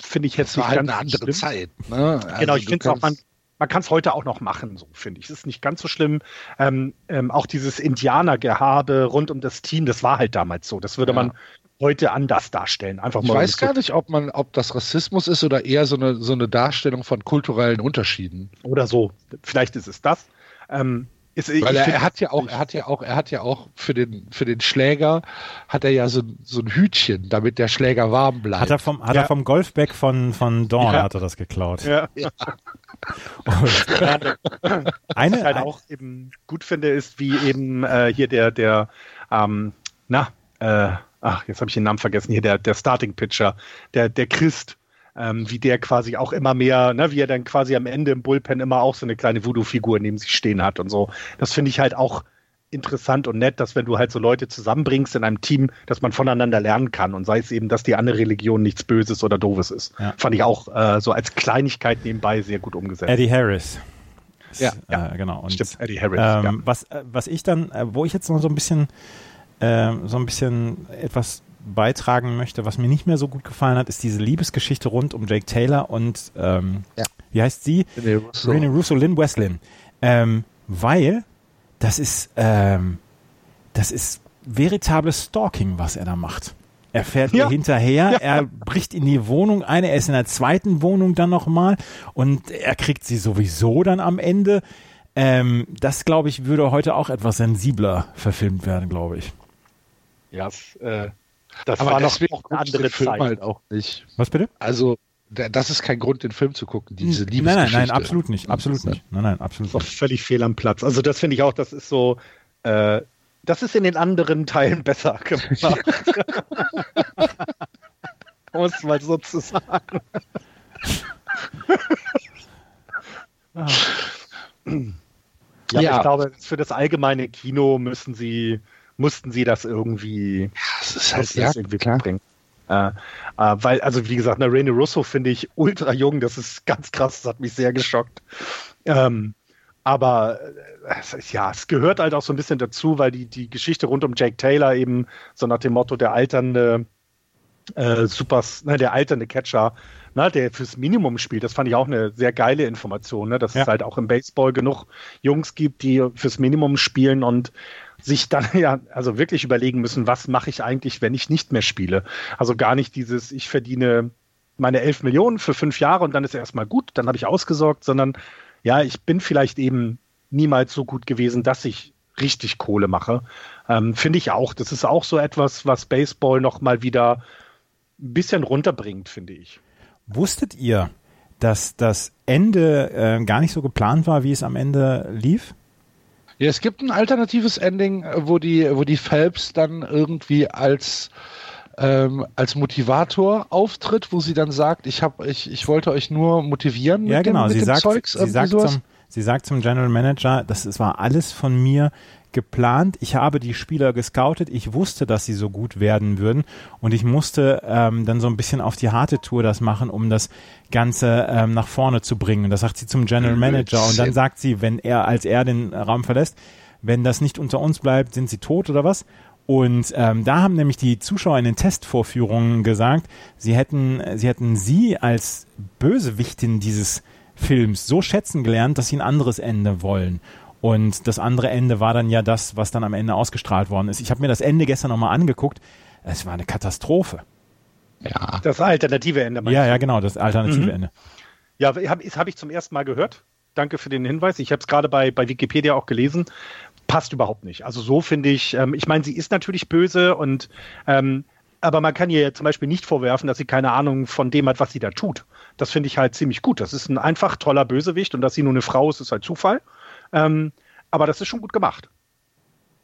finde ich jetzt das war halt eine andere schlimm. Zeit. Ne? Also genau, ich finde es auch man, man kann es heute auch noch machen, so finde ich. Es ist nicht ganz so schlimm. Ähm, ähm, auch dieses Indianergehabe rund um das Team, das war halt damals so. Das würde ja. man heute anders darstellen. Einfach mal ich weiß gar nicht, ob man, ob das Rassismus ist oder eher so eine, so eine Darstellung von kulturellen Unterschieden. Oder so. Vielleicht ist es das. Ähm, ist, Weil er, er, hat ja auch, er hat ja auch, er hat ja auch für den, für den Schläger hat er ja so, so ein Hütchen, damit der Schläger warm bleibt. Hat er vom, hat ja. er vom Golfback von, von Dawn ja. hat er das geklaut. Ja. ja. eine, ich halt auch eben gut finde, ist, wie eben äh, hier der, der, ähm, na, äh, ach, jetzt habe ich den Namen vergessen, hier der, der Starting Pitcher, der, der Christ, ähm, wie der quasi auch immer mehr, ne, wie er dann quasi am Ende im Bullpen immer auch so eine kleine Voodoo-Figur neben sich stehen hat und so. Das finde ich halt auch interessant und nett, dass wenn du halt so Leute zusammenbringst in einem Team, dass man voneinander lernen kann und sei es eben, dass die andere Religion nichts Böses oder Doofes ist. Ja. Fand ich auch äh, so als Kleinigkeit nebenbei sehr gut umgesetzt. Eddie Harris. Ja, ja. Äh, genau. Und, Stimmt, Eddie Harris. Ähm, ja. was, äh, was ich dann, äh, wo ich jetzt noch so ein bisschen, äh, so ein bisschen etwas beitragen möchte, was mir nicht mehr so gut gefallen hat, ist diese Liebesgeschichte rund um Jake Taylor und ähm, ja. wie heißt sie? Rene Russo, Rene Russo Lynn Weslin. Ähm, weil das ist, ähm, das ist veritables Stalking, was er da macht. Er fährt ja. ihr hinterher, ja. er bricht in die Wohnung ein, er ist in der zweiten Wohnung dann nochmal und er kriegt sie sowieso dann am Ende. Ähm, das, glaube ich, würde heute auch etwas sensibler verfilmt werden, glaube ich. Ja, äh, das Aber war noch, noch eine andere Film Zeit. halt auch nicht. Was bitte? Also das ist kein Grund, den Film zu gucken, diese Liebesgeschichte. Nein, nein, nein, absolut nicht, absolut nicht. Nein, nein, absolut nicht. völlig fehl am Platz. Also das finde ich auch, das ist so, äh, das ist in den anderen Teilen besser gemacht. um es mal so zu sagen. ja, ja, ich glaube, für das allgemeine Kino müssen sie mussten sie das irgendwie, ja, das ist halt, ja, irgendwie klar. bringen. Äh, äh, weil, also wie gesagt, eine Rene Russo finde ich ultra jung, das ist ganz krass, das hat mich sehr geschockt. Ähm, aber äh, ja, es gehört halt auch so ein bisschen dazu, weil die, die Geschichte rund um Jake Taylor eben so nach dem Motto der alternde äh, Supers, ne, der alternde Catcher, ne, der fürs Minimum spielt, das fand ich auch eine sehr geile Information, ne, dass ja. es halt auch im Baseball genug Jungs gibt, die fürs Minimum spielen und sich dann ja also wirklich überlegen müssen, was mache ich eigentlich, wenn ich nicht mehr spiele. Also gar nicht dieses, ich verdiene meine 11 Millionen für fünf Jahre und dann ist erstmal gut, dann habe ich ausgesorgt, sondern ja, ich bin vielleicht eben niemals so gut gewesen, dass ich richtig Kohle mache. Ähm, Finde ich auch. Das ist auch so etwas, was Baseball noch mal wieder ein bisschen runterbringt, finde ich. Wusstet ihr, dass das Ende äh, gar nicht so geplant war, wie es am Ende lief? Ja, es gibt ein alternatives Ending, äh, wo die, wo die Phelps dann irgendwie als ähm, als Motivator auftritt, wo sie dann sagt, ich habe, ich, ich wollte euch nur motivieren ja, genau. dem, mit sie dem sagt, Zeugs. Sie sagt, zum, sie sagt zum General Manager, das, das war alles von mir geplant. Ich habe die Spieler gescoutet. Ich wusste, dass sie so gut werden würden. Und ich musste ähm, dann so ein bisschen auf die harte Tour das machen, um das Ganze ähm, nach vorne zu bringen. Und das sagt sie zum General Manager. Und dann sagt sie, wenn er, als er den Raum verlässt, wenn das nicht unter uns bleibt, sind sie tot oder was? Und ähm, da haben nämlich die Zuschauer in den Testvorführungen gesagt, sie hätten, sie hätten sie als Bösewichtin dieses Films so schätzen gelernt, dass sie ein anderes Ende wollen. Und das andere Ende war dann ja das, was dann am Ende ausgestrahlt worden ist. Ich habe mir das Ende gestern nochmal angeguckt. Es war eine Katastrophe. Ja. Das alternative Ende. Ja, ja, genau, das alternative mhm. Ende. Ja, habe hab ich zum ersten Mal gehört. Danke für den Hinweis. Ich habe es gerade bei, bei Wikipedia auch gelesen. Passt überhaupt nicht. Also so finde ich, ähm, ich meine, sie ist natürlich böse und ähm, aber man kann ihr zum Beispiel nicht vorwerfen, dass sie keine Ahnung von dem hat, was sie da tut. Das finde ich halt ziemlich gut. Das ist ein einfach toller Bösewicht und dass sie nur eine Frau ist, ist halt Zufall. Ähm, aber das ist schon gut gemacht.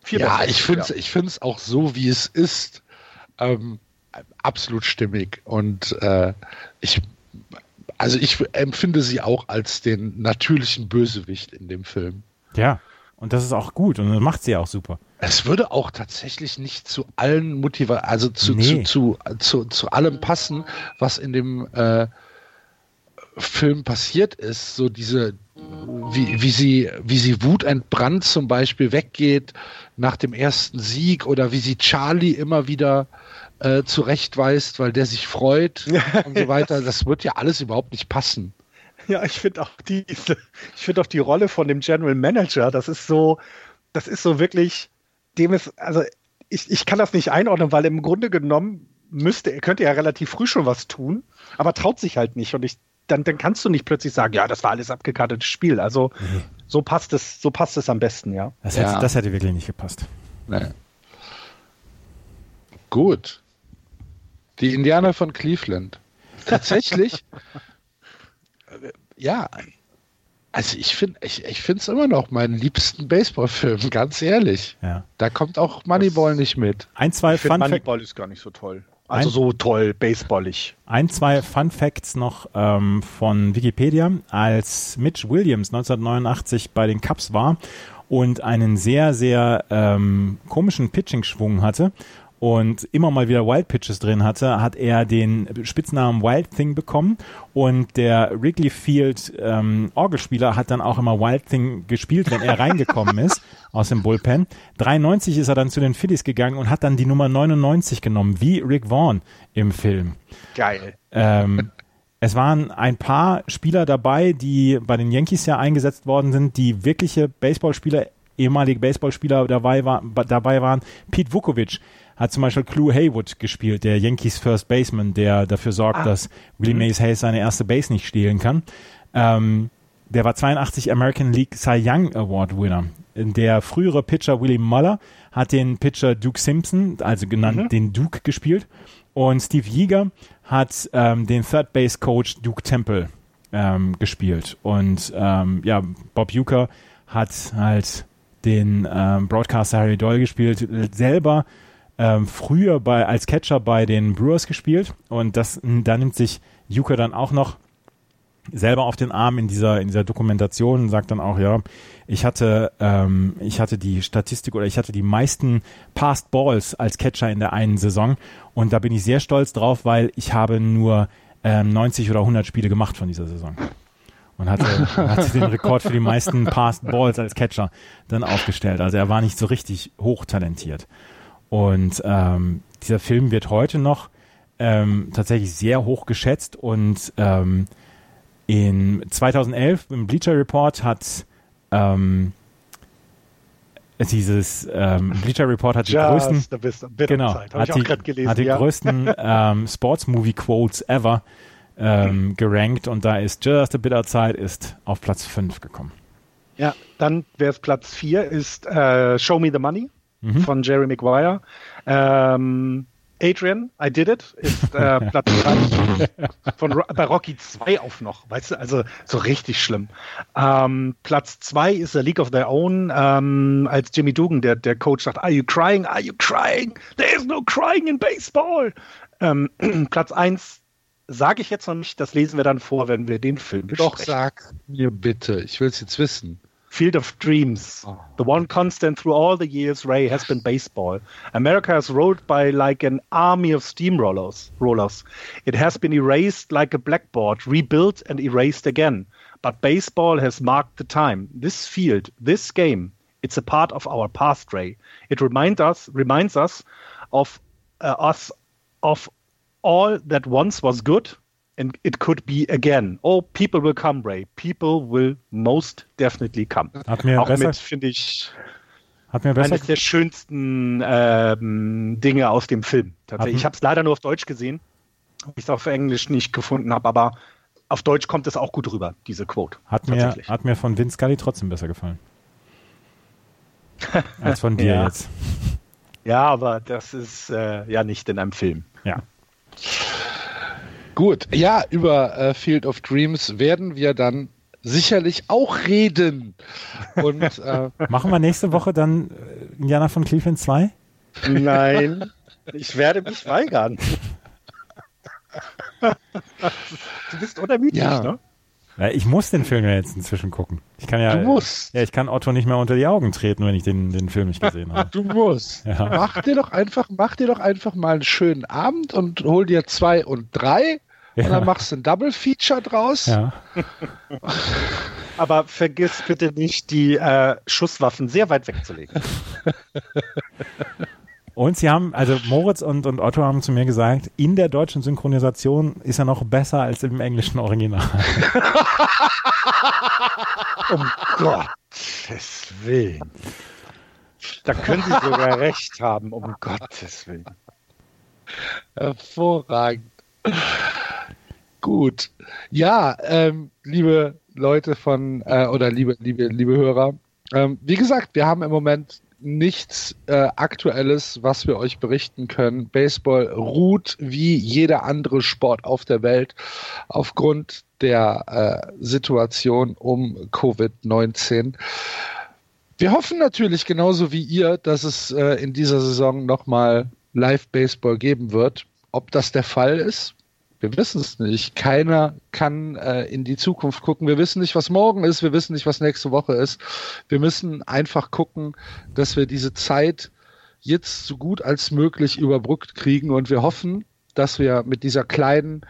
Viel ja, besser. ich finde es ja. ich find's auch so, wie es ist, ähm, absolut stimmig. Und äh, ich, also ich empfinde sie auch als den natürlichen Bösewicht in dem Film. Ja, und das ist auch gut und das macht sie auch super. Es würde auch tatsächlich nicht zu allen Motivationen, also zu, nee. zu, zu, zu, zu allem passen, was in dem äh, Film passiert ist. So diese, wie, wie, sie, wie sie wutentbrannt zum Beispiel weggeht nach dem ersten Sieg oder wie sie Charlie immer wieder äh, zurechtweist, weil der sich freut und so weiter. Das wird ja alles überhaupt nicht passen. Ja, ich finde auch diese, ich finde auch die Rolle von dem General Manager, das ist so, das ist so wirklich, dem ist, also ich, ich kann das nicht einordnen, weil im Grunde genommen müsste, er könnte ja relativ früh schon was tun, aber traut sich halt nicht. Und ich, dann, dann kannst du nicht plötzlich sagen, ja, das war alles abgekartetes Spiel. Also nee. so passt es, so passt es am besten, ja. Das hätte, ja. Das hätte wirklich nicht gepasst. Nee. Gut. Die Indianer von Cleveland. Tatsächlich, ja, also ich finde ich, ich finde es immer noch meinen liebsten Baseballfilm, ganz ehrlich. Ja. Da kommt auch Moneyball das nicht mit. Ein, zwei ich Fun Moneyball ist gar nicht so toll. Also ein, so toll, baseballig. Ein, zwei Fun Facts noch ähm, von Wikipedia. Als Mitch Williams 1989 bei den Cubs war und einen sehr, sehr ähm, komischen Pitching-Schwung hatte und immer mal wieder Wild Pitches drin hatte, hat er den Spitznamen Wild Thing bekommen und der Wrigley Field ähm, Orgelspieler hat dann auch immer Wild Thing gespielt, wenn er reingekommen ist aus dem Bullpen. 93 ist er dann zu den Phillies gegangen und hat dann die Nummer 99 genommen, wie Rick Vaughn im Film. Geil. Ähm, es waren ein paar Spieler dabei, die bei den Yankees ja eingesetzt worden sind, die wirkliche Baseballspieler, ehemalige Baseballspieler dabei, war, dabei waren. Pete Vukovic hat zum Beispiel Clue Haywood gespielt, der Yankees First Baseman, der dafür sorgt, ah. dass Willie mhm. Mays Hayes seine erste Base nicht stehlen kann. Ähm, der war 82 American League Cy Young Award Winner. Der frühere Pitcher Willie Muller hat den Pitcher Duke Simpson, also genannt mhm. den Duke, gespielt. Und Steve Yeager hat ähm, den Third Base Coach Duke Temple ähm, gespielt. Und ähm, ja, Bob Euchre hat halt den ähm, Broadcaster Harry Doyle gespielt, selber ähm, früher bei, als Catcher bei den Brewers gespielt. Und das, da nimmt sich Yuka dann auch noch selber auf den Arm in dieser in dieser Dokumentation und sagt dann auch ja ich hatte ähm, ich hatte die Statistik oder ich hatte die meisten Passed Balls als Catcher in der einen Saison. Und da bin ich sehr stolz drauf weil ich habe nur ähm, 90 oder 100 Spiele gemacht von dieser Saison. Und hatte, hatte den Rekord für die meisten Passed Balls als Catcher dann aufgestellt. Also er war nicht so richtig hochtalentiert und ähm, dieser Film wird heute noch ähm, tatsächlich sehr hoch geschätzt und ähm, in 2011 im Bleacher Report hat ähm, dieses ähm, Bleacher Report hat die Just größten genau, hat, die, gelesen, hat die ja. größten ähm, Sports Movie Quotes ever ähm, mhm. gerankt und da ist Just a Bitter Zeit ist auf Platz 5 gekommen. Ja, dann wäre es Platz 4 ist äh, Show Me the Money mhm. von Jerry Maguire. Ähm, Adrian, I Did It, ist äh, Platz 3 von bei Rocky 2 auf noch, weißt du, also so richtig schlimm. Ähm, Platz 2 ist A League of Their Own, ähm, als Jimmy Dugan, der, der Coach, sagt, Are you crying? Are you crying? There is no crying in baseball. Ähm, Platz 1 sage ich jetzt noch nicht, das lesen wir dann vor, wenn wir den Film besprechen. Doch, sag mir bitte, ich will es jetzt wissen. Field of Dreams. Oh. The one constant through all the years, Ray, has been baseball. America has rolled by like an army of steamrollers. Rollers. It has been erased like a blackboard, rebuilt and erased again. But baseball has marked the time. This field, this game, it's a part of our past, Ray. It reminds us, reminds us of uh, us of all that once was good and it could be again. Oh, people will come, Ray. People will most definitely come. Hat mir Auch besser, mit, finde ich, hat mir besser eines der schönsten ähm, Dinge aus dem Film. Tatsächlich. Ich habe es leider nur auf Deutsch gesehen, weil ich es auf Englisch nicht gefunden habe, aber auf Deutsch kommt es auch gut rüber, diese Quote. Hat mir, hat mir von Vince Scully trotzdem besser gefallen. Als von dir ja. jetzt. Ja, aber das ist äh, ja nicht in einem Film. Ja. Gut, ja, über äh, Field of Dreams werden wir dann sicherlich auch reden. Und, äh, Machen wir nächste Woche dann äh, Indiana von Cleveland 2? Nein, ich werde mich weigern. du bist unermüdlich, ja. ne? Ja, ich muss den Film ja jetzt inzwischen gucken. Ich kann ja, du musst. Ja, ich kann Otto nicht mehr unter die Augen treten, wenn ich den, den Film nicht gesehen habe. Du musst. Ja. Mach dir doch einfach, mach dir doch einfach mal einen schönen Abend und hol dir zwei und drei ja. Und dann machst du ein Double Feature draus. Ja. Aber vergiss bitte nicht, die äh, Schusswaffen sehr weit wegzulegen. Und sie haben, also Moritz und, und Otto haben zu mir gesagt, in der deutschen Synchronisation ist er noch besser als im englischen Original. um Gottes Willen. Da können Sie sogar recht haben, um Gottes Willen. Hervorragend. Gut. Ja, ähm, liebe Leute von, äh, oder liebe, liebe, liebe Hörer, ähm, wie gesagt, wir haben im Moment nichts äh, Aktuelles, was wir euch berichten können. Baseball ruht wie jeder andere Sport auf der Welt aufgrund der äh, Situation um Covid-19. Wir hoffen natürlich genauso wie ihr, dass es äh, in dieser Saison nochmal Live-Baseball geben wird. Ob das der Fall ist, wir wissen es nicht. Keiner kann äh, in die Zukunft gucken. Wir wissen nicht, was morgen ist. Wir wissen nicht, was nächste Woche ist. Wir müssen einfach gucken, dass wir diese Zeit jetzt so gut als möglich überbrückt kriegen. Und wir hoffen, dass wir mit dieser kleinen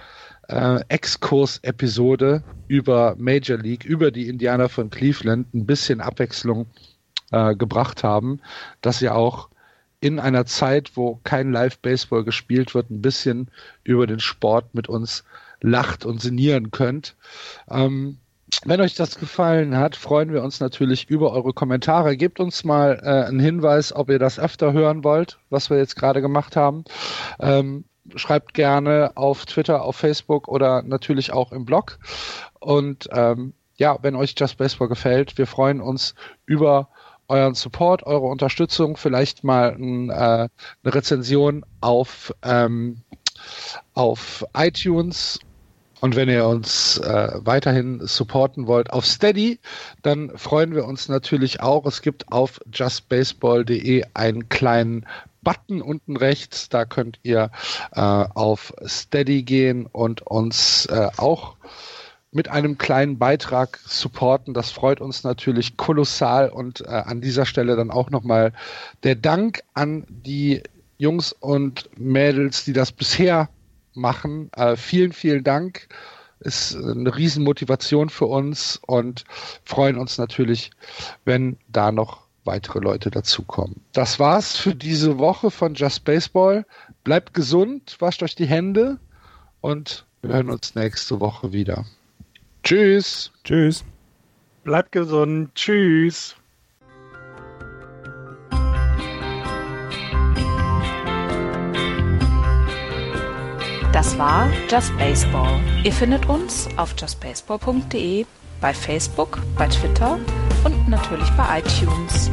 äh, Exkurs-Episode über Major League, über die Indianer von Cleveland ein bisschen Abwechslung äh, gebracht haben, dass ihr auch in einer Zeit, wo kein Live-Baseball gespielt wird, ein bisschen über den Sport mit uns lacht und sinnieren könnt. Ähm, wenn euch das gefallen hat, freuen wir uns natürlich über eure Kommentare. Gebt uns mal äh, einen Hinweis, ob ihr das öfter hören wollt, was wir jetzt gerade gemacht haben. Ähm, schreibt gerne auf Twitter, auf Facebook oder natürlich auch im Blog. Und ähm, ja, wenn euch Just Baseball gefällt, wir freuen uns über euren Support, eure Unterstützung, vielleicht mal ein, äh, eine Rezension auf, ähm, auf iTunes. Und wenn ihr uns äh, weiterhin supporten wollt auf Steady, dann freuen wir uns natürlich auch. Es gibt auf justbaseball.de einen kleinen Button unten rechts. Da könnt ihr äh, auf Steady gehen und uns äh, auch mit einem kleinen Beitrag supporten. Das freut uns natürlich kolossal und äh, an dieser Stelle dann auch nochmal der Dank an die Jungs und Mädels, die das bisher machen. Äh, vielen, vielen Dank. Ist eine Riesenmotivation für uns und freuen uns natürlich, wenn da noch weitere Leute dazukommen. Das war's für diese Woche von Just Baseball. Bleibt gesund, wascht euch die Hände und wir hören uns nächste Woche wieder. Tschüss. Tschüss. Bleibt gesund. Tschüss. Das war Just Baseball. Ihr findet uns auf justbaseball.de, bei Facebook, bei Twitter und natürlich bei iTunes.